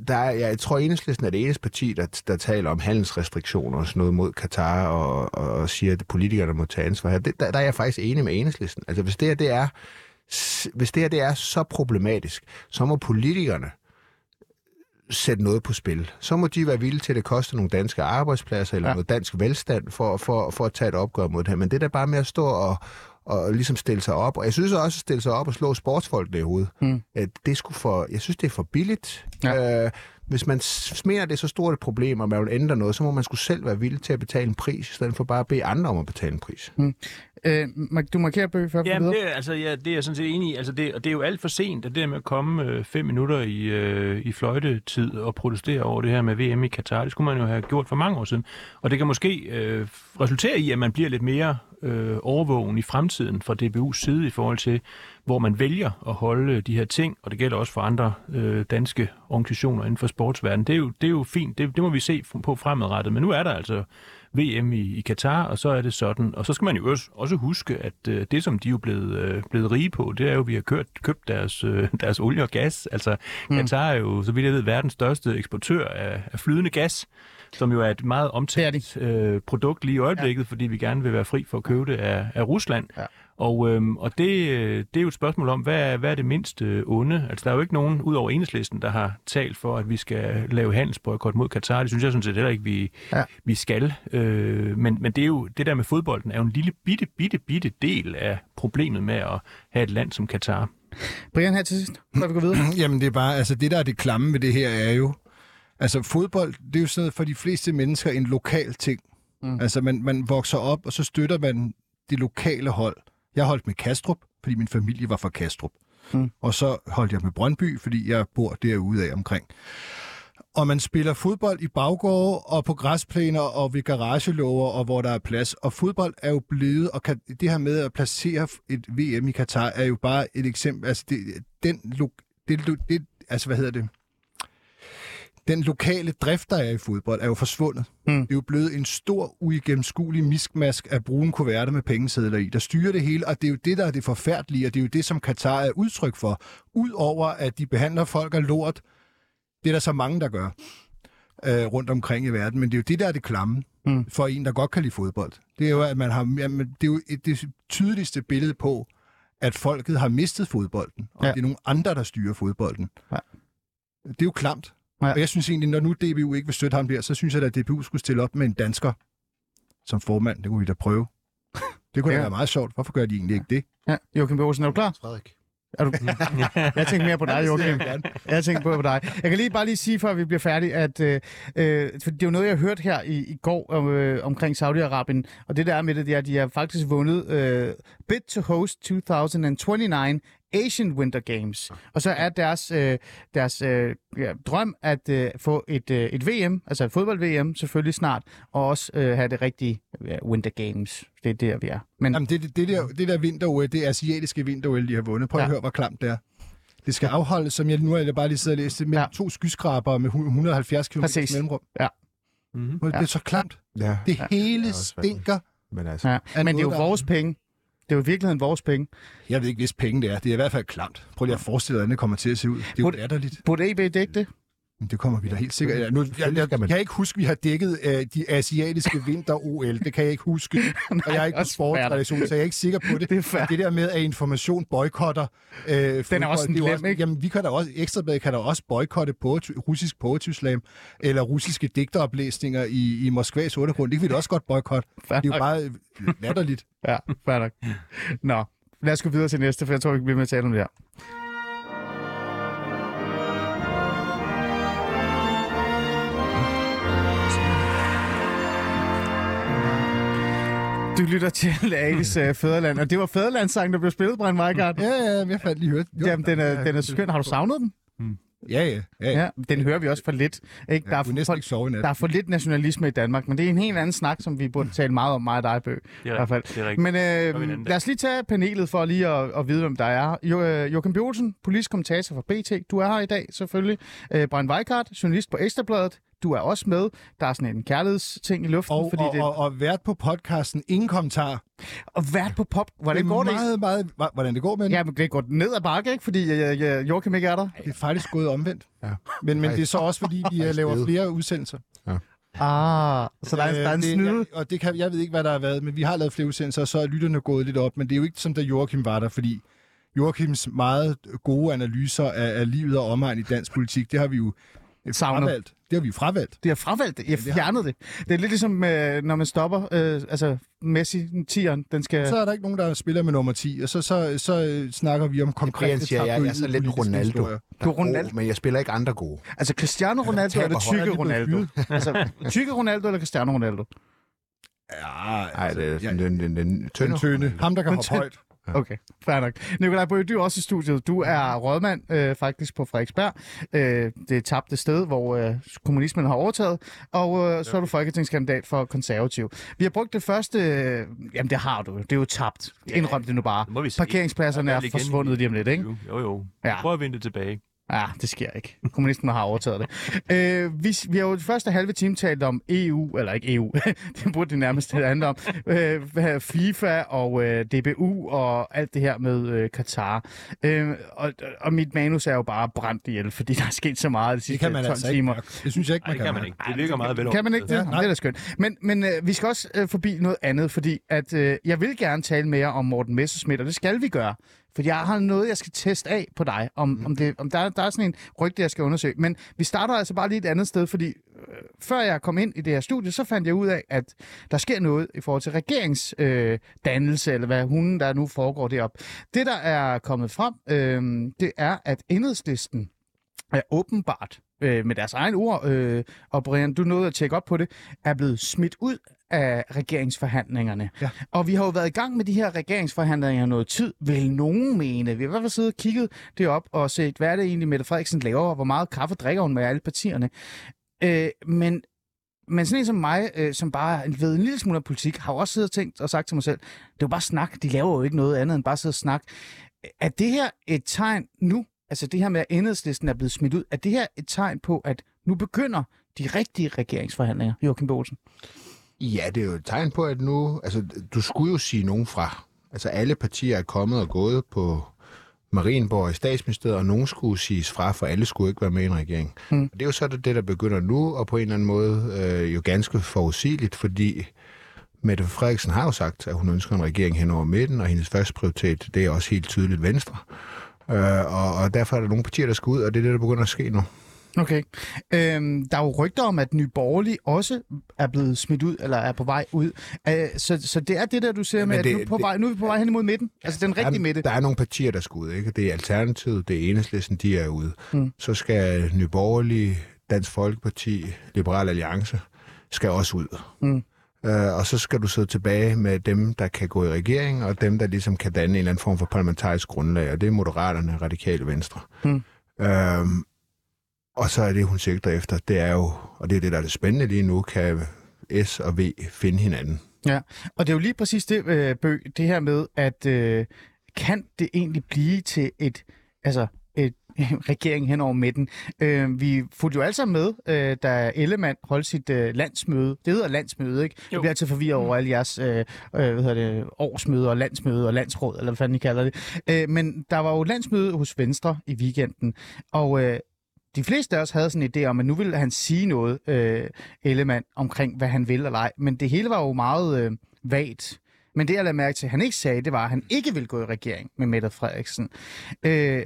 der er, jeg tror, Enhedslisten er det eneste parti, der, der taler om handelsrestriktioner og sådan noget mod Katar og, og, og siger, at politikerne må tage ansvar her. Det, der, der er jeg faktisk enig med Enhedslisten. Altså, hvis det her, det er, hvis det her det er så problematisk, så må politikerne sætte noget på spil. Så må de være villige til, at det koster nogle danske arbejdspladser eller Ja. noget dansk velstand for, for, for at tage et opgør mod det her. Men det der bare med at stå og, og ligesom stille sig op, og jeg synes også at stille sig op og slå sportsfolk i hovedet, Mm. at det skulle for, jeg synes, det er for billigt. Ja. Øh, hvis man s- mener, det så stort et problem, og man vil ændre noget, så må man skulle selv være villig til at betale en pris, i stedet for bare at bede andre om at betale en pris. Øh, du markerer bøge før Jamen, det, er- altså, ja, det er jeg sådan set enig i. Altså, det, og det er jo alt for sent, at det der med at komme øh, fem minutter i, øh, i fløjtetid og protestere over det her med VM i Katar, det skulle man jo have gjort for mange år siden. Og det kan måske øh, resultere i, at man bliver lidt mere øh, overvågen i fremtiden fra DBU's side i forhold til, hvor man vælger at holde de her ting, og det gælder også for andre øh, danske organisationer inden for sportsverdenen. Det er jo, det er jo fint, det, det må vi se på fremadrettet, men nu er der altså VM i, i Katar, og så er det sådan. Og så skal man jo også, også huske, at øh, det, som de er jo blevet, øh, blevet rige på, det er jo, at vi har kørt, købt deres, øh, deres olie og gas. Altså, mm. Katar er jo, så vidt jeg ved, verdens største eksportør af, af flydende gas som jo er et meget omtalt øh, produkt lige i øjeblikket, ja. fordi vi gerne vil være fri for at købe det af, af Rusland. Ja. Og, øhm, og det, øh, det er jo et spørgsmål om, hvad er, hvad er det mindste øh, onde? Altså, der er jo ikke nogen, ud over enhedslisten, der har talt for, at vi skal lave handelsboykot mod Katar. Det synes jeg sådan set heller ikke, vi, ja. vi skal. Øh, men, men det er jo det der med fodbolden er jo en lille bitte, bitte, bitte del af problemet med at have et land som Katar. Brian, her til sidst, før vi går videre. Jamen, det er bare, altså det der er det klamme ved det her er jo, altså fodbold, det er jo sådan noget for de fleste mennesker en lokal ting. Mm. Altså man, man vokser op, og så støtter man det lokale hold. Jeg holdt med Kastrup, fordi min familie var fra Kastrup. Mm. Og så holdt jeg med Brøndby, fordi jeg bor derude af omkring. Og man spiller fodbold i baggårde og på græsplæner og ved garagelåger og hvor der er plads. Og fodbold er jo blevet, og kan, det her med at placere et VM i Katar er jo bare et eksempel. Altså det, den, det, det, altså hvad hedder det? Den lokale drift, der er i fodbold, er jo forsvundet. Mm. Det er jo blevet en stor, uigennemskuelig miskmask af brune kuverter med pengesedler i, der styrer det hele, og det er jo det, der er det forfærdelige, og det er jo det, som Katar er udtryk for. Udover at de behandler folk af lort, det er der så mange, der gør øh, rundt omkring i verden, men det er jo det, der er det klamme mm. for en, der godt kan lide fodbold. Det er jo, at man har, jamen, det er jo et, det tydeligste billede på, at folket har mistet fodbolden, og ja. det er nogle andre, der styrer fodbolden. Ja. Det er jo klamt. Ja. Og jeg synes egentlig, når nu DBU ikke vil støtte ham der, så synes jeg, at DBU skulle stille op med en dansker som formand. Det kunne vi da prøve. Det kunne ja. da være meget sjovt. Hvorfor gør de egentlig ikke det? Ja, Joachim Børsen, er du klar? Frederik. Er du... jeg tænker mere på dig, Joachim. Jeg tænker på, på dig. Jeg kan lige bare lige sige, før vi bliver færdige, at øh, øh, for det er jo noget, jeg har hørt her i, i går øh, omkring Saudi-Arabien, og det der er med det, det er, at de har faktisk vundet øh, bid to host 2029 Asian Winter Games. Og så er deres, øh, deres øh, ja, drøm at øh, få et, øh, et VM, altså et fodbold-VM selvfølgelig snart, og også øh, have det rigtige ja, Winter Games. Det er der, vi er. Men... Jamen, det, det, der, det der vinter det asiatiske vinter de har vundet. Prøv at ja. høre, hvor klamt det er. Det skal afholdes, som jeg nu er bare lige sidder og læst, med ja. to skyskraber med 170 km mellemrum. Ja. Mm-hmm. Det er så klamt. Ja. Det hele ja. stinker. Men, altså, ja. Men det er jo vores penge. Det er jo i virkeligheden vores penge. Jeg ved ikke, hvis penge det er. Det er i hvert fald klamt. Prøv lige at forestille dig, hvordan det kommer til at se ud. Det er jo latterligt. Burde EB dække det? Det kommer vi da helt sikkert. Ja, nu, jeg, jeg, jeg kan ikke huske, at vi har dækket uh, de asiatiske vinter-OL. Det kan jeg ikke huske. Nej, og jeg er ikke på sportstradition, så jeg er ikke sikker på det. Det, er det der med, at information boykotter... Uh, Den er også en glem, ikke? Jamen, vi kan da også, Ekstrabladet kan da også boykotte på russisk poetry eller russiske digteroplæsninger i, i Moskvas undergrund. Det kan vi da også godt boykotte. Det er jo bare øh, latterligt. ja, fair nok. Nå, lad os gå videre til næste, for jeg tror, vi bliver med at tale om det her. Du lytter til Alice uh, Fæderland, og det var Fæderlandssang, der blev spillet, Brian Weigart. Ja, ja, jeg fandt lige hørt. Jo. Jamen, den er, den er skøn. Har du savnet den? Hmm. Ja, ja, ja, ja. Den hører vi også for lidt. Ikke? Ja, der, er for, ikke sove der er for lidt nationalisme i Danmark, men det er en helt anden snak, som vi burde tale meget om, mig og dig, Bø. Det er, i hvert fald. Det er rigtigt. Men øh, lad os lige tage panelet for lige at, at vide, hvem der er. Jo, øh, Joachim Bjørnsen, politisk kommentator for BT. Du er her i dag, selvfølgelig. Øh, Brian Weikart, journalist på Ekstrabladet. Du er også med. Der er sådan en kærlighedsting i luften. Og, fordi og, det... og, og vært på podcasten. Ingen kommentar. Og vært på pop. Hvordan det går det? Meget, meget, hvordan det går med den? Ja, men det går ned ad bakke, ikke? Fordi uh, Joachim ikke er der. Det er faktisk gået omvendt. Ja. Men, men det er så også, fordi vi uh, laver flere udsendelser. Ja. Ah, så der er, der er en snyd. Ja, og det kan, jeg ved ikke, hvad der har været, men vi har lavet flere udsendelser, og så er lytterne gået lidt op. Men det er jo ikke som da Joachim var der, fordi Joachims meget gode analyser af, af livet og omegn i dansk politik, det har vi jo Savnet. fravalgt. Det har vi fravalgt. Det har fravalgt det. Jeg ja, fjernet det. Det er lidt ligesom, øh, når man stopper, øh, altså Messi, tieren, den skal... Så er der ikke nogen, der spiller med nummer 10, og så, så, så, så snakker vi om konkrete siger, jeg, jeg er så lidt Ronaldo. Du er Ronaldo. men jeg spiller ikke andre gode. Altså Cristiano Ronaldo eller tykke Ronaldo? altså tykke Ronaldo eller Cristiano Ronaldo? Ja, altså, Ej, det er ja, den, den, den, tynde. Den tynde. Ham, der kan hoppe højt. Okay, fair nok. Nikolaj Bøge, du er også i studiet. Du er rådmand øh, faktisk på Frederiksberg. Øh, det tabte sted, hvor øh, kommunismen har overtaget. Og øh, så er du folketingskandidat for konservativ. Vi har brugt det første... Øh, jamen, det har du. Det er jo tabt. Indrøm det nu bare. Det Parkeringspladserne er forsvundet lige om lidt, ikke? Jo, jo. Ja. Prøv at vinde det tilbage. Ja, det sker ikke. Kommunisten har overtaget det. Øh, vi, vi har jo de første halve time talt om EU, eller ikke EU, det burde det nærmest handle om, øh, FIFA og øh, DBU og alt det her med øh, Katar. Øh, og, og mit manus er jo bare brændt ihjel, fordi der er sket så meget de Det sidste kan man 12 altså ikke timer. mærke. Det synes jeg ikke, man det kan man ikke. Det ligger meget vel Kan man ikke det? Ja, Ja, nej. det er da skønt. Men, men øh, vi skal også øh, forbi noget andet, fordi at, øh, jeg vil gerne tale mere om Morten Messerschmidt, og det skal vi gøre. Fordi jeg har noget, jeg skal teste af på dig, om, mm. om, det, om der, der er sådan en rygte, jeg skal undersøge. Men vi starter altså bare lige et andet sted, fordi øh, før jeg kom ind i det her studie, så fandt jeg ud af, at der sker noget i forhold til regeringsdannelse, øh, eller hvad hunden der nu foregår deroppe. Det, der er kommet frem, øh, det er, at enhedslisten er åbenbart øh, med deres egen ord, øh, og Brian, du nåede at tjekke op på det, er blevet smidt ud af regeringsforhandlingerne. Ja. Og vi har jo været i gang med de her regeringsforhandlinger noget tid, vil nogen mene. Vi har i hvert fald siddet og kigget det op og set, hvad er det egentlig, Mette Frederiksen laver, og hvor meget kaffe drikker hun med alle partierne. Øh, men men sådan en som mig, øh, som bare ved en lille smule af politik, har jo også siddet og tænkt og sagt til mig selv, det er jo bare snak, de laver jo ikke noget andet end bare sidde og snak. Er det her et tegn nu, altså det her med, at enhedslisten er blevet smidt ud, er det her et tegn på, at nu begynder de rigtige regeringsforhandlinger, Joachim Bolsen? Ja, det er jo et tegn på, at nu... Altså, du skulle jo sige nogen fra. Altså, alle partier er kommet og gået på Marienborg i statsministeriet, og nogen skulle siges fra, for alle skulle ikke være med i en regering. Mm. Det er jo så det, der begynder nu, og på en eller anden måde øh, jo ganske forudsigeligt, fordi Mette Frederiksen har jo sagt, at hun ønsker en regering hen over midten, og hendes første prioritet, det er også helt tydeligt Venstre. Øh, og, og derfor er der nogle partier, der skal ud, og det er det, der begynder at ske nu. Okay. Øhm, der er jo rygter om, at Nye Borgerlige også er blevet smidt ud, eller er på vej ud. Øh, så, så det er det der, du ser med, men at det- nu, er på det- vej, nu er vi på vej hen imod midten. Altså den rigtige midte. Der er nogle partier, der skal ud. Ikke? Det er Alternativet, det er Enhedslisten, de er ude. Mm. Så skal Nye Borgerlige, Dansk Folkeparti, Liberal Alliance, skal også ud. Mm. Uh, og så skal du sidde tilbage med dem, der kan gå i regering, og dem, der ligesom kan danne en eller anden form for parlamentarisk grundlag, og det er Moderaterne, Radikale Venstre. Mm. Uh, og så er det, hun sigter efter, det er jo, og det er det, der er det spændende lige nu, kan S og V finde hinanden. Ja, og det er jo lige præcis det, øh, Bø, det her med, at øh, kan det egentlig blive til et, altså et regering hen over midten. Øh, vi fulgte jo alle sammen med, øh, da Ellemann holdt sit øh, landsmøde. Det hedder landsmøde, ikke? Jeg Jo. bliver altid forvirret over alle jeres øh, øh, hvad hedder det, årsmøde og landsmøde og landsråd, eller hvad fanden I kalder det. Øh, men der var jo landsmøde hos Venstre i weekenden, og øh, de fleste af os havde sådan en idé om, at nu ville han sige noget, øh, Ellemann, omkring hvad han ville eller ej. Men det hele var jo meget øh, vagt. Men det, jeg lagde mærke til, at han ikke sagde, det var, at han ikke ville gå i regering med Mette Frederiksen. Øh,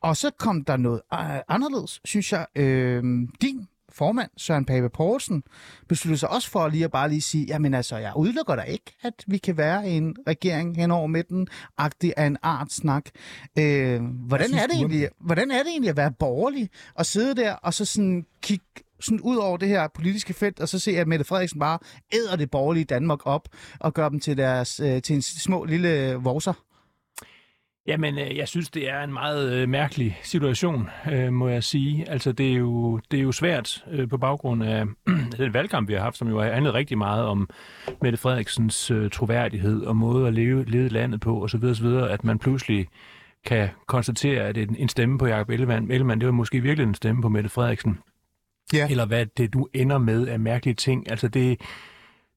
og så kom der noget øh, anderledes, synes jeg. Øh, din formand, Søren Pape Poulsen, besluttede sig også for lige at bare lige sige, jamen altså, jeg udelukker da ikke, at vi kan være en regering hen over midten, agtig af en art snak. Øh, hvordan, synes er det egentlig, hvordan er det egentlig at være borgerlig og sidde der og så sådan kigge sådan ud over det her politiske felt, og så se, at Mette Frederiksen bare æder det borgerlige Danmark op og gør dem til, deres, øh, til en små lille vorser. Jamen, øh, jeg synes, det er en meget øh, mærkelig situation, øh, må jeg sige. Altså, det er jo, det er jo svært øh, på baggrund af den valgkamp, vi har haft, som jo har handlet rigtig meget om Mette Frederiksens øh, troværdighed og måde at leve, lede landet på osv., osv., at man pludselig kan konstatere, at en, en stemme på Jacob Ellemann, Ellemann, det var måske virkelig en stemme på Mette Frederiksen. Ja. Eller hvad det nu ender med af mærkelige ting. Altså, det,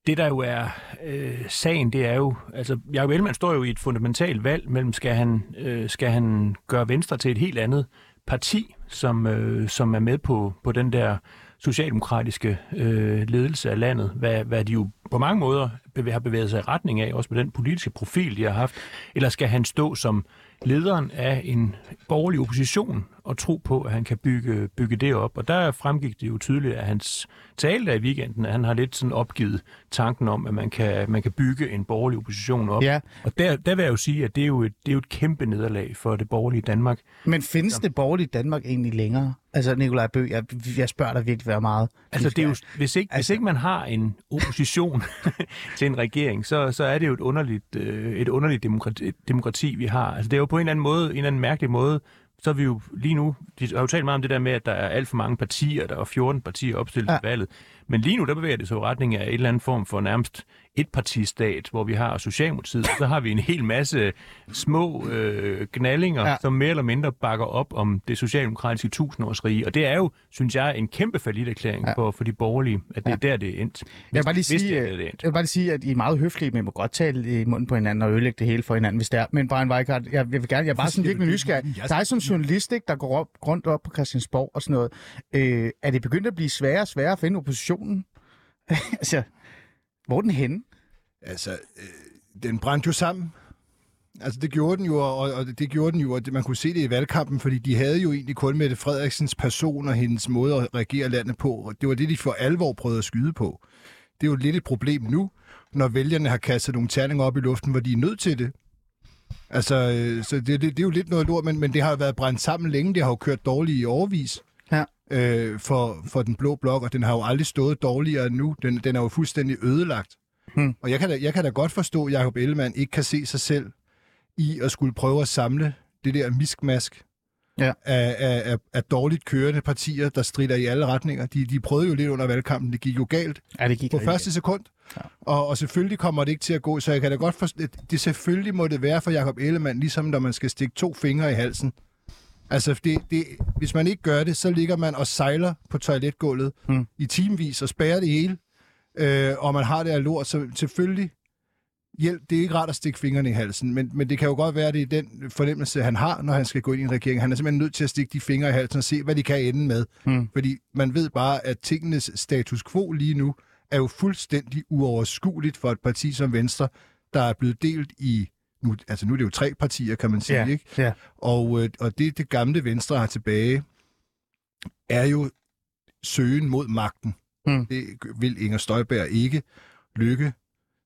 det, der jo er øh, sagen, det er jo, altså Jacob Ellemann står jo i et fundamentalt valg mellem, skal han, øh, skal han gøre Venstre til et helt andet parti, som, øh, som er med på, på den der socialdemokratiske øh, ledelse af landet, hvad, hvad de jo på mange måder bevæ- har bevæget sig i retning af, også med den politiske profil, de har haft, eller skal han stå som lederen af en borgerlig opposition og tro på, at han kan bygge, bygge det op. Og der fremgik det jo tydeligt af hans tale der i weekenden, at han har lidt sådan opgivet tanken om, at man kan, man kan bygge en borgerlig opposition op. Ja. Og der, der vil jeg jo sige, at det er jo et, det er jo et kæmpe nederlag for det borgerlige Danmark. Men findes det borgerlige Danmark egentlig længere? Altså, Nikolaj Bø, jeg, jeg spørger dig virkelig være meget. Altså, det er jo, hvis, ikke, altså, hvis ikke man har en opposition til en regering, så, så er det jo et underligt, øh, et underligt demokrati, demokrati, vi har. Altså, det er jo på en eller anden måde, en eller anden mærkelig måde, så er vi jo lige nu, de har jo talt meget om det der med, at der er alt for mange partier, der er 14 partier opstillet Ja. til valget. Men lige nu, der bevæger det sig i retning af en eller anden form for nærmest etpartistat, hvor vi har Socialdemokratiet, så har vi en hel masse små øh, gnallinger, Ja. ja. som mere eller mindre bakker op om det socialdemokratiske tusindårsrige. Og det er jo, synes jeg, en kæmpe forlitterklæring Ja. ja. for, for de borgerlige, at det er der, det er endt. Jeg vil bare lige sige, det er øh, der, det er endt. jeg vil bare lige sige, at I er meget høflige, men I må godt tale i munden på hinanden og ødelægge det hele for hinanden, hvis det er. Men Brian Weikart, jeg, jeg vil gerne, jeg er bare sådan virkelig nysgerrig. Der er sådan en journalist, ikke, der går op, rundt op på Christiansborg og sådan noget. Øh, er det begyndt at blive sværere og sværere at finde oppositionen? altså, hvor er den henne? Altså, øh, den brændte jo sammen. Altså, det gjorde den jo, og, og det gjorde den jo, og det, man kunne se det i valgkampen, fordi de havde jo egentlig kun Mette Frederiksens person og hendes måde at regere landet på, og det var det, de for alvor prøvede at skyde på. Det er jo lidt et problem nu, når vælgerne har kastet nogle terninger op i luften, hvor de er nødt til det. Altså, øh, så det, det, det er jo lidt noget lort, men, men det har jo været brændt sammen længe. Det har jo kørt dårligt i overvis Ja. øh, for, for den blå blok, og den har jo aldrig stået dårligere end nu. Den, den er jo fuldstændig ødelagt. Hmm. Og jeg kan, da, jeg kan da godt forstå, at Jacob Ellemann ikke kan se sig selv i at skulle prøve at samle det der miskmask Ja. af, af, af, af dårligt kørende partier, der strider i alle retninger. De, de prøvede jo lidt under valgkampen, det gik jo galt Ja, det gik på første sekund. Ja. Og, og selvfølgelig kommer det ikke til at gå, så jeg kan da godt forstå, det, selvfølgelig må det være for Jacob Ellemann, ligesom når man skal stikke to fingre i halsen. Altså, det, det, hvis man ikke gør det, så ligger man og sejler på toiletgulvet hmm. i timevis og spærrer det hele. Øh, og man har det af lort, så selvfølgelig hjælp. Det er ikke rart at stikke fingrene i halsen, men, men det kan jo godt være, at det er den fornemmelse, han har, når han skal gå ind i en regering. Han er simpelthen nødt til at stikke de fingre i halsen og se, hvad de kan ende med. Hmm. Fordi man ved bare, at tingenes status quo lige nu er jo fuldstændig uoverskueligt for et parti som Venstre, der er blevet delt i... Nu, altså nu er det jo tre partier, kan man sige, Ja, ikke? ja. Og, øh, og det, det gamle Venstre har tilbage, er jo søgen mod magten. Mm. Det vil Inger Støjberg ikke lykke.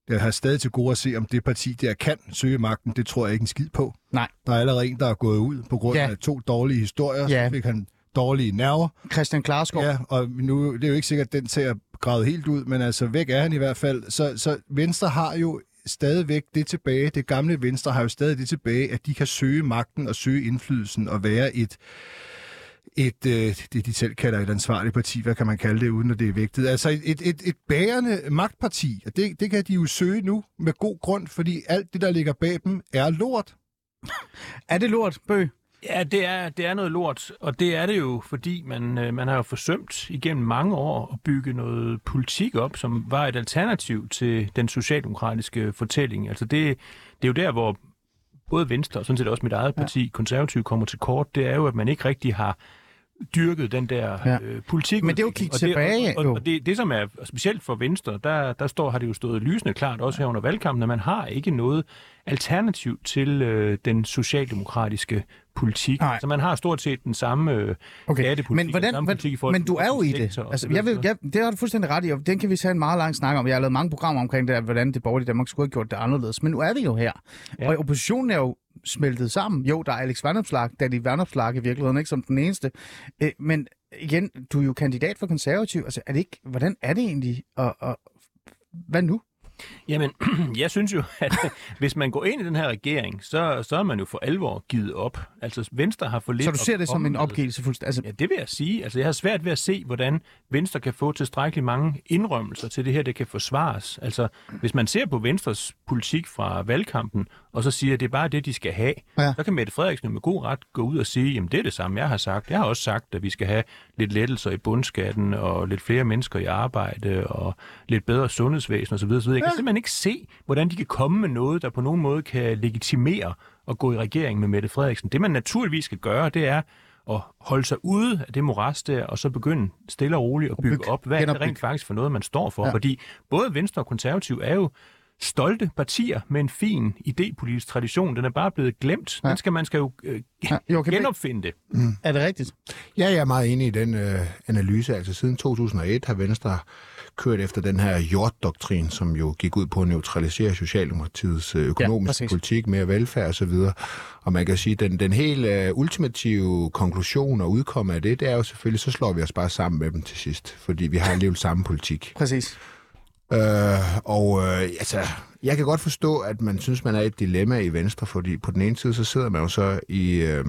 Jeg har stadig til gode at se, om det parti der kan søge magten. Det tror jeg ikke en skid på. Nej. Der er allerede en, der er gået ud på grund Ja. af to dårlige historier. Ja. Så fik han dårlige nerver. Christian Klarskov. Ja, og nu, det er jo ikke sikkert, at den tager gravet helt ud, men altså væk er han i hvert fald. Så, så Venstre har jo stadigvæk det tilbage, det gamle Venstre har jo stadig det tilbage, at de kan søge magten og søge indflydelsen og være et, et øh, det de selv kalder et ansvarligt parti, hvad kan man kalde det, uden at det er vægtet. Altså et, et, et, bærende magtparti, og det, det kan de jo søge nu med god grund, fordi alt det, der ligger bag dem, er lort. Er det lort, Bø? Ja, det er, det er noget lort, og det er det jo, fordi man, øh, man har jo forsømt igennem mange år at bygge noget politik op, som var et alternativ til den socialdemokratiske fortælling. Altså det, det er jo der, hvor både Venstre og sådan set også mit eget parti, ja. konservativ, kommer til kort. Det er jo, at man ikke rigtig har dyrket den der Ja. øh, politik. Men det er jo kigget og tilbage, Og, jo. og, og det, det, som er specielt for Venstre, der, der står, har det jo stået lysende klart, også her under valgkampen, at man har ikke noget alternativ til øh, den socialdemokratiske politik. Nej. Så man har stort set den samme øh, Okay, skattepolitik men, hvordan, samme men, politik i forhold men du er jo i det. Altså, så jeg vil, jeg, det har du fuldstændig ret i, og den kan vi tage en meget lang snak om. Jeg har lavet mange programmer omkring det, hvordan det borgerlige Danmark skulle have gjort det anderledes. Men nu er vi jo her. Ja. Og oppositionen er jo smeltet sammen. Jo, der er Alex Vandopslag, Danny Vandopslag i virkeligheden, ikke som den eneste. Øh, men igen, du er jo kandidat for konservativ. Altså, er det ikke, hvordan er det egentlig? Og, og, hvad nu? Jamen, jeg synes jo, at hvis man går ind i den her regering, så, så er man jo for alvor givet op. Altså, Venstre har for lidt Så du ser det som en opgivelse fuldstændig? Altså, Ja, det vil jeg sige. Altså, jeg har svært ved at se, hvordan Venstre kan få tilstrækkeligt mange indrømmelser til det her, det kan forsvares. Altså, hvis man ser på Venstres politik fra valgkampen, og så siger, at det er bare det, de skal have, Ja. så kan Mette Frederiksen med god ret gå ud og sige, jamen det er det samme, jeg har sagt. Jeg har også sagt, at vi skal have lidt lettelser i bundskatten, og lidt flere mennesker i arbejde, og lidt bedre sundhedsvæsen osv. osv. Jeg kan simpelthen ikke se, hvordan de kan komme med noget, der på nogen måde kan legitimere at gå i regering med Mette Frederiksen. Det man naturligvis skal gøre, det er at holde sig ude af det moras der, og så begynde stille og roligt at bygge op, hvad er det rent faktisk for noget, man står for. Ja. Fordi både Venstre og Konservativ er jo stolte partier med en fin idépolitisk tradition. Den er bare blevet glemt. Ja. Den skal man skal jo øh, ja, B. genopfinde det. er det rigtigt? Ja, jeg er meget enig i den øh, analyse. Altså siden 2001 har Venstre kørt efter den her jorddoktrin, som jo gik ud på at neutralisere Socialdemokratiets øh, økonomiske ja, politik, mere velfærd osv. Og, og man kan sige, at den, den helt øh, ultimative konklusion og udkomme af det, det er jo selvfølgelig, så slår vi os bare sammen med dem til sidst, fordi vi har alligevel samme politik. Præcis. Øh, og øh, altså, jeg kan godt forstå, at man synes, man er i et dilemma i Venstre, fordi på den ene side, så sidder man jo så i, øh,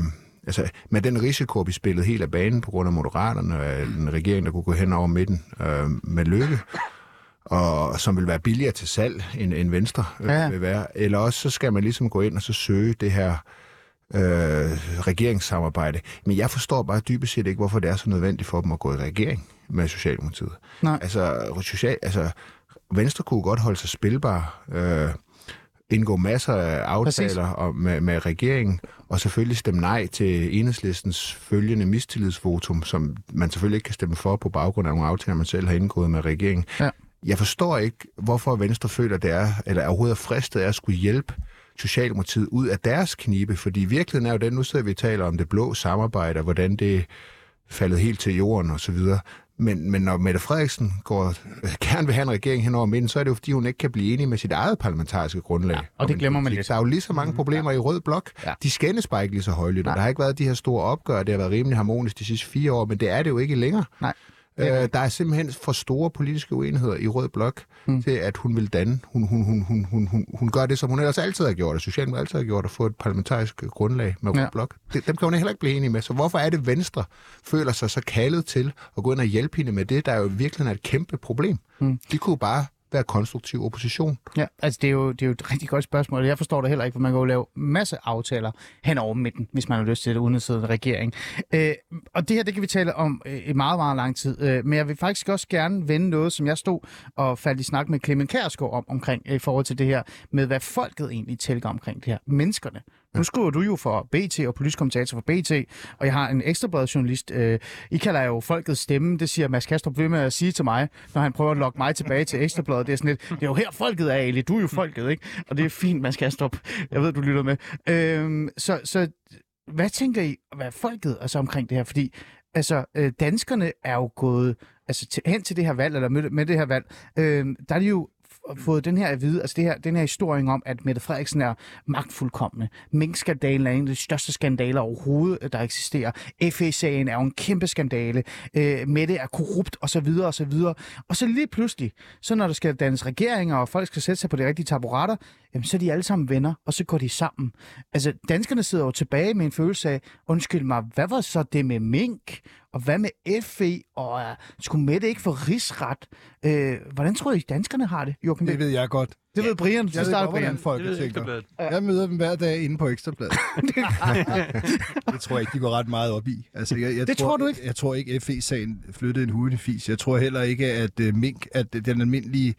altså, med den risiko, vi spillede helt af banen på grund af Moderaterne, og en regering, der kunne gå hen over midten øh, med lykke, og som vil være billigere til salg, end, end Venstre øh, ja. vil være. Eller også så skal man ligesom gå ind og så søge det her øh, regeringssamarbejde. Men jeg forstår bare dybest set ikke, hvorfor det er så nødvendigt for dem at gå i regering med Socialdemokratiet. Nej. Altså, social, altså Venstre kunne godt holde sig spilbar, øh, indgå masser af aftaler om, med, med regeringen, og selvfølgelig stemme nej til enhedslistens følgende mistillidsvotum, som man selvfølgelig ikke kan stemme for på baggrund af nogle aftaler, man selv har indgået med regeringen. Ja. Jeg forstår ikke, hvorfor Venstre føler, det er, eller overhovedet er fristet af at skulle hjælpe Socialdemokratiet ud af deres knibe, fordi virkeligheden er jo den, nu sidder vi og taler om det blå samarbejde, og hvordan det faldet helt til jorden og så videre. Men, men når Mette Frederiksen går, øh, gerne vil have en regering hen over midten, så er det jo, fordi hun ikke kan blive enig med sit eget parlamentariske grundlag. Ja, og det glemmer man politik. lidt. Der er jo lige så mange problemer i rød blok. Ja. De skændes bare ikke lige så højlydt. Der har ikke været de her store opgør. Det har været rimelig harmonisk de sidste fire år, men det er det jo ikke længere. Nej. Øh, der er simpelthen for store politiske uenigheder i Rød Blok mm. til, at hun vil danne. Hun, hun, hun, hun, hun, hun, hun gør det, som hun ellers altid har gjort, og Socialdemokratiet altid har gjort, at få et parlamentarisk grundlag med Rød Ja. Blok. Det, dem kan hun heller ikke blive enig med. Så hvorfor er det, Venstre føler sig så kaldet til at gå ind og hjælpe hende med det, der jo virkelig er et kæmpe problem? Mm. De kunne bare være konstruktiv opposition. Ja, altså det er, jo, det er jo et rigtig godt spørgsmål, og jeg forstår det heller ikke, for man kan jo lave masse aftaler hen over midten, hvis man har lyst til det, uden at sidde i regering. Øh, og det her, det kan vi tale om øh, i meget, meget lang tid, øh, men jeg vil faktisk også gerne vende noget, som jeg stod og faldt i snak med Clement Kærsgaard om, omkring, øh, i forhold til det her, med hvad folket egentlig tænker omkring det her, menneskerne. Nu skriver du jo for BT og politisk kommentator for BT, og jeg har en ekstrabladet journalist. Øh, I kalder jo folkets stemme, det siger Mads Kastrup ved med at sige til mig, når han prøver at lokke mig tilbage til ekstrabladet. Det er sådan lidt, det er jo her folket er, Ali. Du er jo folket, ikke? Og det er fint, Mads Kastrup. Jeg ved, du lytter med. Øh, så, så hvad tænker I, hvad er folket altså omkring det her? Fordi altså, øh, danskerne er jo gået altså, til, hen til det her valg, eller med, med det her valg, øh, der er de jo fået den her at vide, altså det her, den her historie om, at Mette Frederiksen er magtfuldkommende. Mink-skandalen er en af de største skandaler overhovedet, øh, der eksisterer. FE-sagen er jo en kæmpe skandale. Øh, Mette er korrupt, og så videre, og så videre. Og så lige pludselig, så når der skal dannes regeringer, og folk skal sætte sig på de rigtige taburetter, jamen så er de alle sammen venner, og så går de sammen. Altså, danskerne sidder jo tilbage med en følelse af, undskyld mig, hvad var så det med mink? Og hvad med FE? Og uh, skulle Mette ikke få rigsret? Øh, hvordan tror I, danskerne har det, Joachim? Det ved jeg godt det ved Brian. Så Jeg starter Brian. folk Det tænker. Jeg møder dem hver dag inde på Ekstrabladet. det tror jeg ikke, de går ret meget op i. Altså, jeg, jeg Det tror du ikke? Jeg tror ikke, FE-sagen flyttede en hurtig fis. Jeg tror heller ikke, at uh, Mink, at den almindelige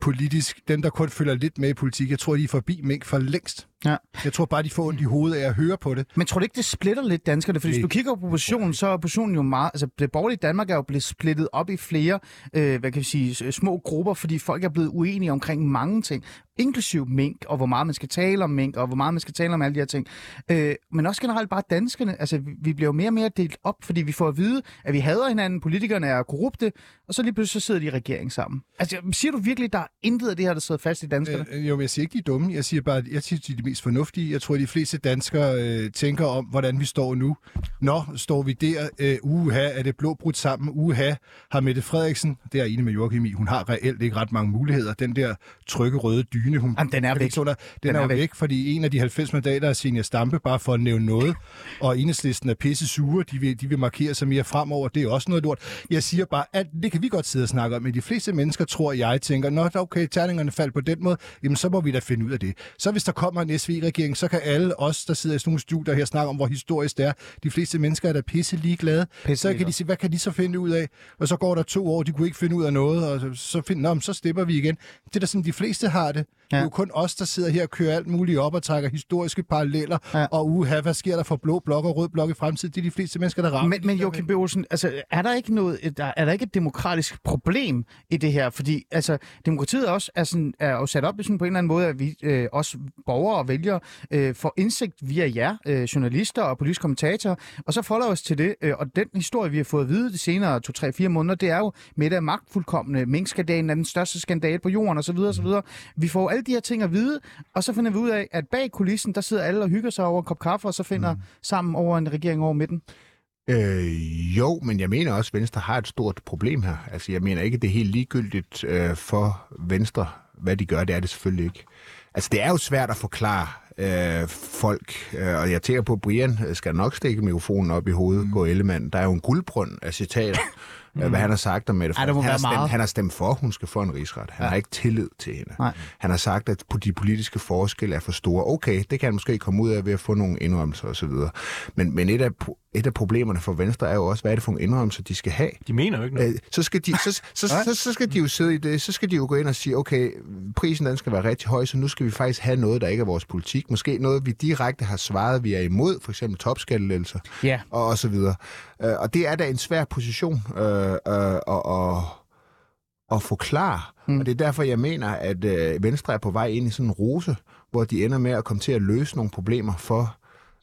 politisk, den der kun følger lidt med i politik, jeg tror, de er forbi Mink for længst. Ja. Jeg tror bare, de får ondt i hovedet af at høre på det. Men tror du ikke, det splitter lidt danskerne? Fordi hvis du kigger på oppositionen, så er oppositionen jo meget... Altså, det borgerlige Danmark er jo blevet splittet op i flere, øh, hvad kan vi sige, små grupper, fordi folk er blevet uenige omkring mange ting. Inklusiv mink, og hvor meget man skal tale om mink, og hvor meget man skal tale om alle de her ting. Øh, men også generelt bare danskerne. Altså, vi, bliver jo mere og mere delt op, fordi vi får at vide, at vi hader hinanden, politikerne er korrupte, og så lige pludselig så sidder de i regering sammen. Altså, siger du virkelig, der er intet af det her, der sidder fast i danskerne? Øh, jo, men jeg siger ikke, de er dumme. Jeg siger bare, jeg siger, de er de mest fornuftige. Jeg tror, de fleste danskere øh, tænker om, hvordan vi står nu. Nå, står vi der, øh, uha, er det blå brudt sammen, uha, har Mette Frederiksen, det er enig med Joachim i, hun har reelt ikke ret mange muligheder. Den der trygge røde dyne, hun Jamen, den er væk. Den, den er, jo væk. væk, fordi en af de 90 mandater er Senior Stampe, bare for at nævne noget, og enhedslisten er pisse sure, de vil, de vil markere sig mere fremover, det er også noget lort. Jeg siger bare, at det kan vi godt sidde og snakke om, men de fleste mennesker tror, jeg tænker, nå, okay, terningerne faldt på den måde, jamen så må vi da finde ud af det. Så hvis der kommer en SV-regering, så kan alle os, der sidder i sådan nogle studier her, snakke om, hvor historisk det er. De fleste mennesker er da pisse ligeglade. Pisse så kan de sige, hvad kan de så finde ud af? Og så går der to år, de kunne ikke finde ud af noget, og så, find, nå, så stepper vi igen. Det er da sådan, de fleste har det. Ja. Det er jo kun os, der sidder her og kører alt muligt op og trækker historiske paralleller, Ja. og uha, hvad sker der for blå blok og rød blok i fremtiden? Det er de fleste mennesker, der rammer. Men, men Joachim B. Olsen, altså, er der ikke noget, der, er der ikke et demokratisk problem i det her? Fordi altså, demokratiet også er, sådan, er jo sat op sådan på en eller anden måde, at vi øh, også borgere og vælgere øh, får indsigt via jer, øh, journalister og politiske kommentatorer, og så folder os til det. Øh, og den historie, vi har fået at vide de senere 2-3-4 måneder, det er jo med af magtfuldkommende. Minkskandalen er den største skandale på jorden osv. osv. Vi får alle de her ting at vide, og så finder vi ud af, at bag kulissen, der sidder alle og hygger sig over en kop kaffe, og så finder mm. sammen over en regering over midten. Øh, jo, men jeg mener også, at Venstre har et stort problem her. Altså, jeg mener ikke, det er helt ligegyldigt øh, for Venstre, hvad de gør. Det er det selvfølgelig ikke. Altså, det er jo svært at forklare øh, folk, øh, og jeg tænker på, at Brian skal nok stikke mikrofonen op i hovedet mm. på Ellemann. Der er jo en guldbrønd af citater, mm. hvad han har sagt om Mette Frederiksen. Han, har stemt, han har stemt for, at hun skal få en rigsret. Han ja. har ikke tillid til hende. Nej. Han har sagt, at de politiske forskelle er for store. Okay, det kan han måske komme ud af ved at få nogle indrømmelser osv. Men, men et, af, et af problemerne for Venstre er jo også, hvad er det for nogle indrømmelser, de skal have? De mener jo ikke noget. Øh, så skal, de, så, så, så, så skal de jo sidde i det, så skal de jo gå ind og sige, okay, prisen den skal være rigtig høj, så nu skal vi faktisk have noget, der ikke er vores politik. Måske noget, vi direkte har svaret, vi er imod, for eksempel topskattelettelser Ja. og, og så videre. Øh, og det er da en svær position øh, øh, at, at, at forklare. Mm. Og det er derfor, jeg mener, at øh, Venstre er på vej ind i sådan en rose, hvor de ender med at komme til at løse nogle problemer for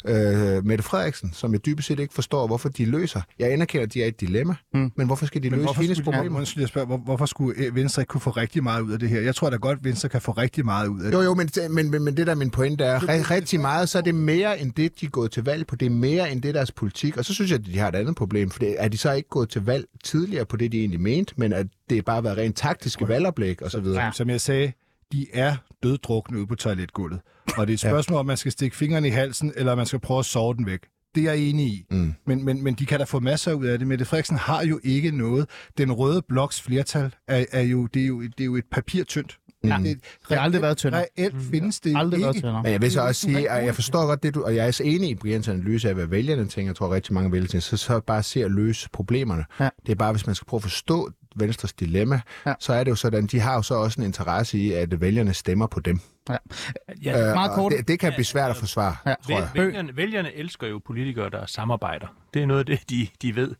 øh, Mette Frederiksen, som jeg dybest set ikke forstår, hvorfor de løser. Jeg anerkender, at de er et dilemma, mm. men hvorfor skal de Men løse hvorfor hendes skulle, problemer? ja, jeg spørger, hvor, hvorfor skulle øh, Venstre ikke kunne få rigtig meget ud af det her? Jeg tror da godt, at Venstre kan få rigtig meget ud af det. Jo, jo, men, men, men, men det der er min pointe er, ri- rigtig meget, så er det mere end det, de er gået til valg på. Det er mere end det, deres politik. Og så synes jeg, at de har et andet problem, for er de så ikke gået til valg tidligere på det, de egentlig mente, men at det bare har været rent taktiske valgoplæg og så videre. Ja. Som jeg sagde, de er døddrukne ude på toiletgulvet. Og det er et spørgsmål, om man skal stikke fingrene i halsen, eller om man skal prøve at sove den væk. Det er jeg enig i. Mm. Men, men, men de kan da få masser ud af det. Mette Frederiksen har jo ikke noget. Den røde bloks flertal er, er, jo, det er, jo, det er jo et papirtyndt. Ja. Det, Det har aldrig været tyndere. Reelt findes det Aldrig ikke. været tyndere. Men jeg vil så også sige, at jeg forstår godt det, du, og jeg er så enig i Brians analyse af, hvad vælgerne tænker. Jeg tror rigtig mange vælgere tænker, så, så bare se at løse problemerne. Ja. Det er bare, hvis man skal prøve at forstå Venstres dilemma, Ja. ja. så er det jo sådan, de har jo så også en interesse i, at vælgerne stemmer på dem. Ja, Øh, Meget kort. Det, det kan blive svært at forsvare, Ja. ja. tror jeg. Væl- Vælgerne, vælgerne elsker jo politikere, der samarbejder. Det er noget af det, de, de ved.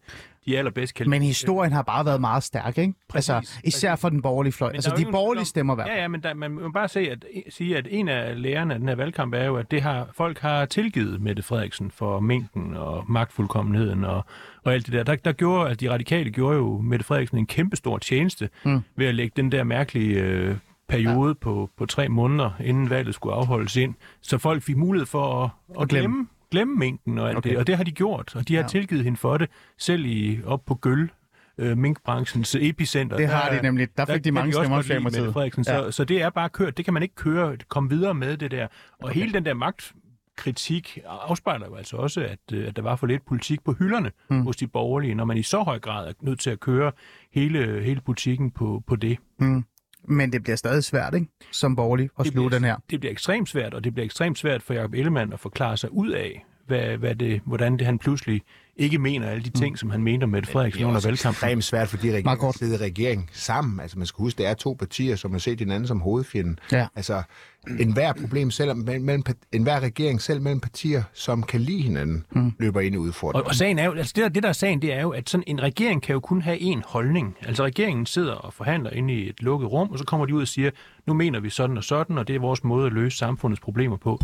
De er allerbedst kan Men historien har bare været meget stærk, ikke? altså, Præcis, især for den borgerlige fløj. Men Altså, de borgerlige stemmer hver. Ja, ja, men der, man må bare se, at, sige, at en af lærerne af den her valgkamp er jo, at det har, folk har tilgivet Mette Frederiksen for mængden og magtfuldkommenheden og, og alt det der. Der, der gjorde, at de radikale gjorde jo Mette Frederiksen en kæmpe stor tjeneste mm. ved at lægge den der mærkelige øh, periode ja. på, på tre måneder, inden valget skulle afholdes ind, så folk fik mulighed for at, at glemme. glemme, glemme mængden og alt Okay. det, og det har de gjort, og de har Ja. tilgivet hende for det, selv i, op på Gøl, øh, minkbranchens epicenter. Det har der- de nemlig. Der fik de kan mange også stemmer godt i lide Mette Socialdemokratiet. Frederiksen, så, Ja. ja. så det er bare kørt. Det kan man ikke køre, komme videre med det der. Og okay. hele den der magtkritik afspejler jo altså også, at, øh, at der var for lidt politik på hylderne mm. hos de borgerlige, når man i så høj grad er nødt til at køre hele, hele politikken på, på det. Mm. Men det bliver stadig svært, ikke? Som borgerlig at Det sluge bliver- den her. Det bliver ekstremt svært, og det bliver ekstremt svært for Jacob Ellemann at forklare sig ud af, hvad, hvad det, hvordan det han pludselig ikke mener alle de ting, mm. som han mente om Mette Frederiksen Det er under også valgkampen. ekstremt svært, fordi Meget regeringen kort. sidder regering sammen. Altså, man skal huske, det er to partier, som har set hinanden som hovedfjenden. Ja. Altså, enhver problem selv, mellem, mellem, enhver regering selv mellem partier, som kan lide hinanden, mm. løber ind i Og, udfordringer. og sagen er jo, altså det, der, det der er sagen, det er jo, at sådan en regering kan jo kun have én holdning. Altså regeringen sidder og forhandler inde i et lukket rum, og så kommer de ud og siger, nu mener vi sådan og sådan, og det er vores måde at løse samfundets problemer på.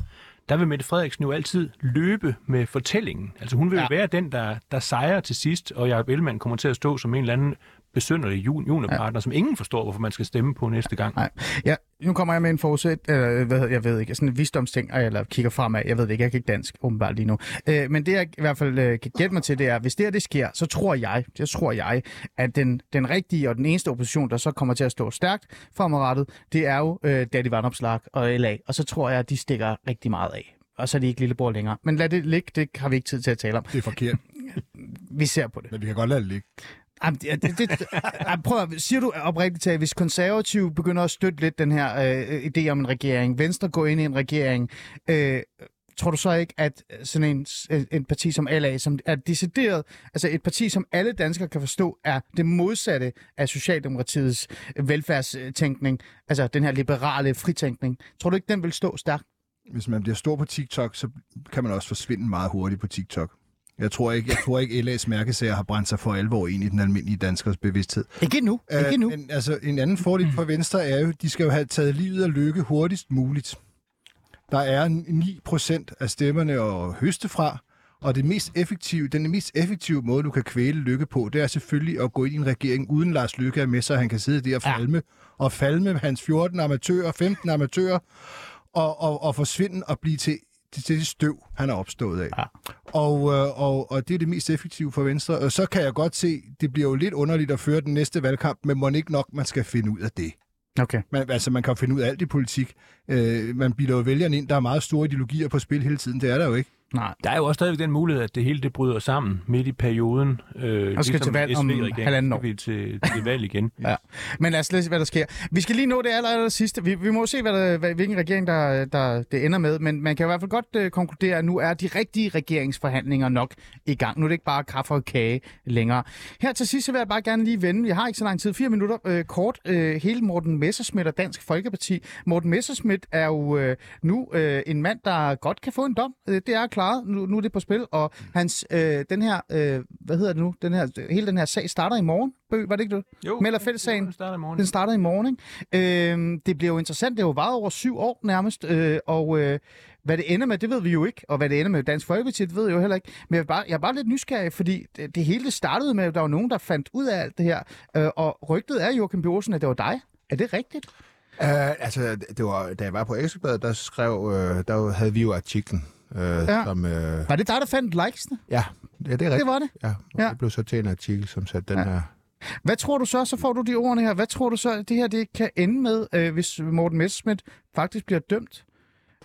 Der vil Mette Frederiksen jo altid løbe med fortællingen. Altså hun vil ja. Jo være den, der, der sejrer til sidst, og Jacob Ellemann kommer til at stå som en eller anden besynderlig jun- juniorpartner, ja. som ingen forstår, hvorfor man skal stemme på næste gang. Nej. Ja, nu kommer jeg med en forudsæt, øh, hvad, hedder- jeg ved ikke, sådan en visdomsting, eller kigger fremad, jeg ved det ikke, jeg kan ikke dansk, åbenbart lige nu. Øh, men det jeg i hvert fald øh, kan gætte mig til, det er, hvis det her det sker, så tror jeg, det tror jeg, at den, den rigtige og den eneste opposition, der så kommer til at stå stærkt fremadrettet, det er jo øh, Daddy Vandopslag og LA, og så tror jeg, at de stikker rigtig meget af. Og så er de ikke lillebror længere. Men lad det ligge, det har vi ikke tid til at tale om. Det er forkert, Vi ser på det. men vi kan godt lade det ligge. Jamen, det, det, det, Jamen, prøv at, siger du oprigtigt at hvis konservative begynder at støtte lidt den her øh, idé om en regering, Venstre går ind i en regering, øh, tror du så ikke, at sådan en, øh, en parti som LA, som er decideret, altså et parti, som alle danskere kan forstå, er det modsatte af Socialdemokratiets øh, velfærdstænkning, altså den her liberale fritænkning, tror du ikke, den vil stå stærkt? Hvis man bliver stor på TikTok, så kan man også forsvinde meget hurtigt på TikTok. Jeg tror ikke, jeg tror ikke LA's mærkesager har brændt sig for alvor ind i den almindelige danskers bevidsthed. Ikke endnu, ikke endnu. Øh, men, altså, en anden fordel for Venstre er jo, de skal jo have taget livet af lykke hurtigst muligt. Der er 9 procent af stemmerne at høste fra, og det mest effektive, den mest effektive måde, du kan kvæle Lykke på, det er selvfølgelig at gå ind i en regering, uden Lars Lykke er med, så han kan sidde der og Ja. falme, og falme hans 14 amatører, 15 amatører, og, og, og forsvinde og blive til, til det støv, han er opstået af. Ja. Og, øh, og, og det er det mest effektive for Venstre. Og så kan jeg godt se, det bliver jo lidt underligt at føre den næste valgkamp, men må ikke nok, man skal finde ud af det. Okay. Man, altså, man kan finde ud af alt i politik. Øh, man bilder jo vælgerne ind, der er meget store ideologier på spil hele tiden. Det er der jo ikke. Nej. Der er jo også stadigvæk den mulighed, at det hele det bryder sammen midt i perioden. Øh, Og skal til valg om halvanden år. skal vi til, til valg igen. Ja. Men lad os se, hvad der sker. Vi skal lige nå det aller, aller sidste. Vi, vi må se, hvad der, hvad, hvilken regering der, der det ender med, men man kan i hvert fald godt øh, konkludere, at nu er de rigtige regeringsforhandlinger nok i gang. Nu er det ikke bare kaffe og kage længere. Her til sidst så vil jeg bare gerne lige vende, jeg har ikke så lang tid, fire minutter, øh, kort, øh, hele Morten Messerschmidt og Dansk Folkeparti. Morten Messerschmidt er jo øh, nu øh, en mand, der godt kan få en dom. Øh, det er klaret. Nu, nu er det på spil, og hans, øh, den her, øh, hvad hedder det nu, den her, hele den her sag starter i morgen. Bø, var det ikke det? Jo, Melder. Den starter i morgen. Den starter i morgen, ikke? Øhm, det bliver jo interessant. Det har jo varet over syv år nærmest, øh, og øh, hvad det ender med, det ved vi jo ikke. Og hvad det ender med Dansk Folkeparti, det ved jeg jo heller ikke. Men jeg er bare, jeg er bare lidt nysgerrig, fordi det, det hele det startede med, at der var nogen, der fandt ud af alt det her. Øh, og rygtet er, Joachim B. Olsen, at det var dig. Er det rigtigt? Uh, altså, det var, da jeg var på Ekstrabladet, der skrev, uh, der havde vi jo artiklen. Uh, Ja. som, uh, Var det dig, der fandt likesene? ja, ja, det er rigtigt. Det var det. Ja, og Ja. det blev så til en artikel, som satte den Ja. her... Hvad tror du så, så får du de ordene her, hvad tror du så, at det her det kan ende med, øh, hvis Morten Messerschmidt faktisk bliver dømt?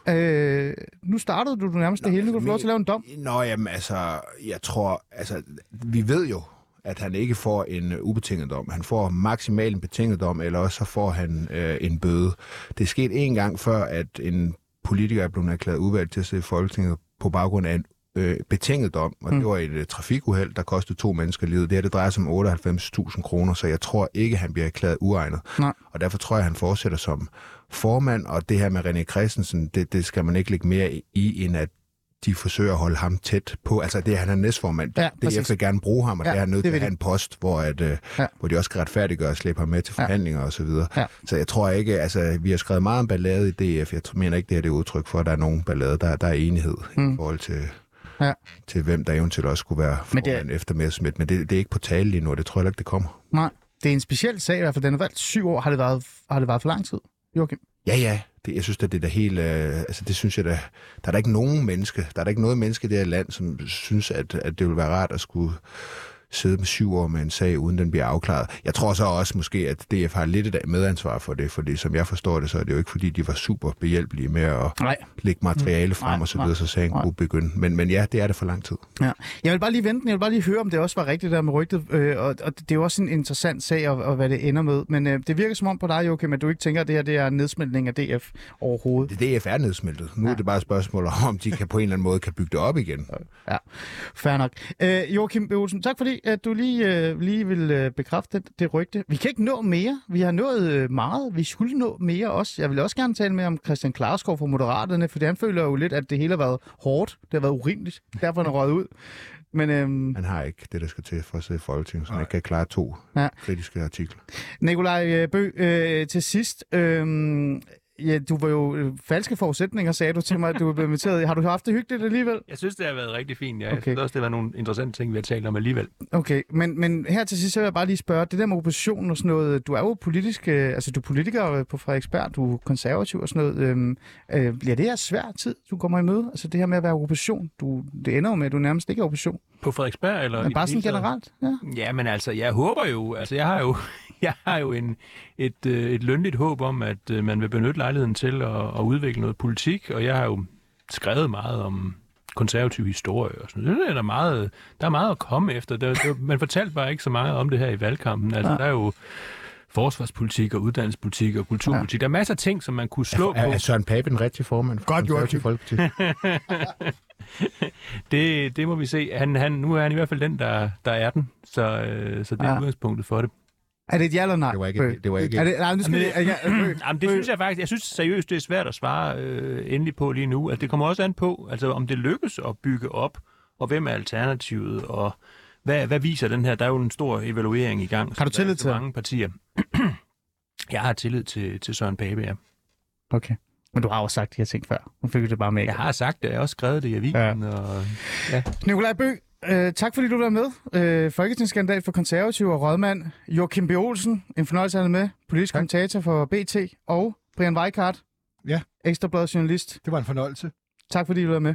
Øh, nu startede du nærmest det hele, nu kan du lov til at lave en dom. Nå, jamen altså, jeg tror, altså, vi ved jo, at han ikke får en øh, ubetinget dom. Han får maksimalt en betinget dom, eller også så får han øh, en bøde. Det er sket en gang før, at en politiker er blevet erklæret udvalgt til at sidde i Folketinget på baggrund af en øh, betinget dom, og mm. det var et øh, trafikuheld, der kostede to mennesker livet. Det her, det drejer sig om 98.000 kroner, så jeg tror ikke, han bliver erklæret uegnet. Nej. Og derfor tror jeg, han fortsætter som formand, og det her med René Christensen, det, det skal man ikke lægge mere i, end at de forsøger at holde ham tæt på. Altså, det er, han er næstformand. Ja, Ja, præcis. DF vil gerne bruge ham, og Ja, ja, det er han nødt det til at have en post, hvor, at, øh, Ja. ja. hvor de også skal retfærdiggøre og slippe ham med til Ja. forhandlinger så videre. Ja. Så jeg tror ikke, altså, vi har skrevet meget om ballade i DF. Jeg mener ikke, det er det udtryk for, at der er nogen ballade. Der, der er enighed mm. i forhold til, Ja. til, hvem der eventuelt også skulle være Men det er- formand efter Messerschmidt. Men det, det er ikke på tale lige nu, det tror jeg ikke, det kommer. Nej, det er en speciel sag i hvert fald. Den har valgt syv år. Har det været, har det været for lang tid, Joachim? Ja, ja. Det, jeg synes, at det er da helt... Øh, altså, det synes jeg da... Der er der ikke nogen menneske, der er der ikke noget menneske i det her land, som synes, at, at det vil være rart at skulle sidde med syv år med en sag, uden den bliver afklaret. Jeg tror så også måske, at DF har lidt et medansvar for det, fordi som jeg forstår det, så er det jo ikke, fordi de var super behjælpelige med at Nej. lægge materiale frem Nej, og så videre, så sagen nej. kunne begynde. Men, men ja, det er det for lang tid. Ja. Jeg vil bare lige vente. Jeg vil bare lige høre, om det også var rigtigt der med rygtet. Øh, og, og det er jo også en interessant sag, og, og hvad det ender med. Men øh, det virker som om på dig, Joachim, at du ikke tænker, at det her det er nedsmeltning af DF overhovedet. Det DF er nedsmeltet. Nu ja. er det bare et spørgsmål om, om de kan på en eller anden måde kan bygge det op igen. Ja, fair nok. Øh, Joachim. Olsen, tak fordi at du lige, øh, lige vil øh, bekræfte det, det rygte. Vi kan ikke nå mere. Vi har nået øh, meget. Vi skulle nå mere også. Jeg vil også gerne tale med om Christian Klarskov fra Moderaterne, for han føler jo lidt, at det hele har været hårdt. Det har været urimeligt. Derfor er han røget ud. Men øhm, Han har ikke det, der skal til for at sidde i Folketinget, så han ikke kan klare to Ja. kritiske artikler. Nikolaj øh, Bø, øh, til sidst. Øh, ja, du var jo øh, falske forudsætninger, sagde du til mig, at du blev inviteret. Har du haft det hyggeligt alligevel? Jeg synes, det har været rigtig fint. Ja. Okay. Jeg synes også, det har været nogle interessante ting, vi har talt om alligevel. Okay, men, men her til sidst så vil jeg bare lige spørge, det der med opposition og sådan noget, du er jo politisk, øh, altså du er politiker øh, på Frederiksberg, du er konservativ og sådan noget. Øhm, øh, bliver det her svær tid, du kommer i møde? Altså det her med at være opposition, du, det ender jo med, at du nærmest ikke er opposition. På Frederiksberg? Eller Men bare sådan generelt, ja. Ja, men altså, jeg håber jo, altså jeg har jo, jeg har jo en, et, øh, et lønligt håb om, at øh, man vil benytte lejligheden til at, at udvikle noget politik, og jeg har jo skrevet meget om konservativ historie og sådan noget. Det er der, meget, der er meget at komme efter. Der, der, man fortalte bare ikke så meget om det her i valgkampen. Altså, Ja. der er jo forsvarspolitik og uddannelsespolitik og kulturpolitik. Der er masser af ting, som man kunne slå Er, på. er Søren Pape en rigtig formand for Godt, Konservative Folkeparti? Det, det må vi se. Han, han, nu er han i hvert fald den, der, der er den. Så, øh, så det er Ja. ja. udgangspunktet for det. Er det et ja eller nej? Det var ikke- det var ikke- Er det, nej, nu skal Jamen, er, ja, Bø. Jamen, det synes jeg faktisk, jeg synes seriøst, det er svært at svare øh, endelig på lige nu. Altså, det kommer også an på, altså, om det lykkes at bygge op, og hvem er alternativet, og hvad, hvad viser den her? Der er jo en stor evaluering i gang. Har du tillid så til mange partier. jeg har tillid til, til Søren Pape, ja. Okay. Men du har jo sagt de her ting før. Nu fik du det bare med. Jeg har sagt det, jeg har også skrevet det i avisen, ja. og Nikolaj Bø, øh, tak fordi du var med. Øh, Folketingskandidat for konservativ og rådmand. Joachim B. Olsen, en fornøjelse at med. Politisk Tak. kommentator for BT. Og Brian Weikart, Ja. Ekstrabladet journalist. Det var en fornøjelse. Tak fordi du var med.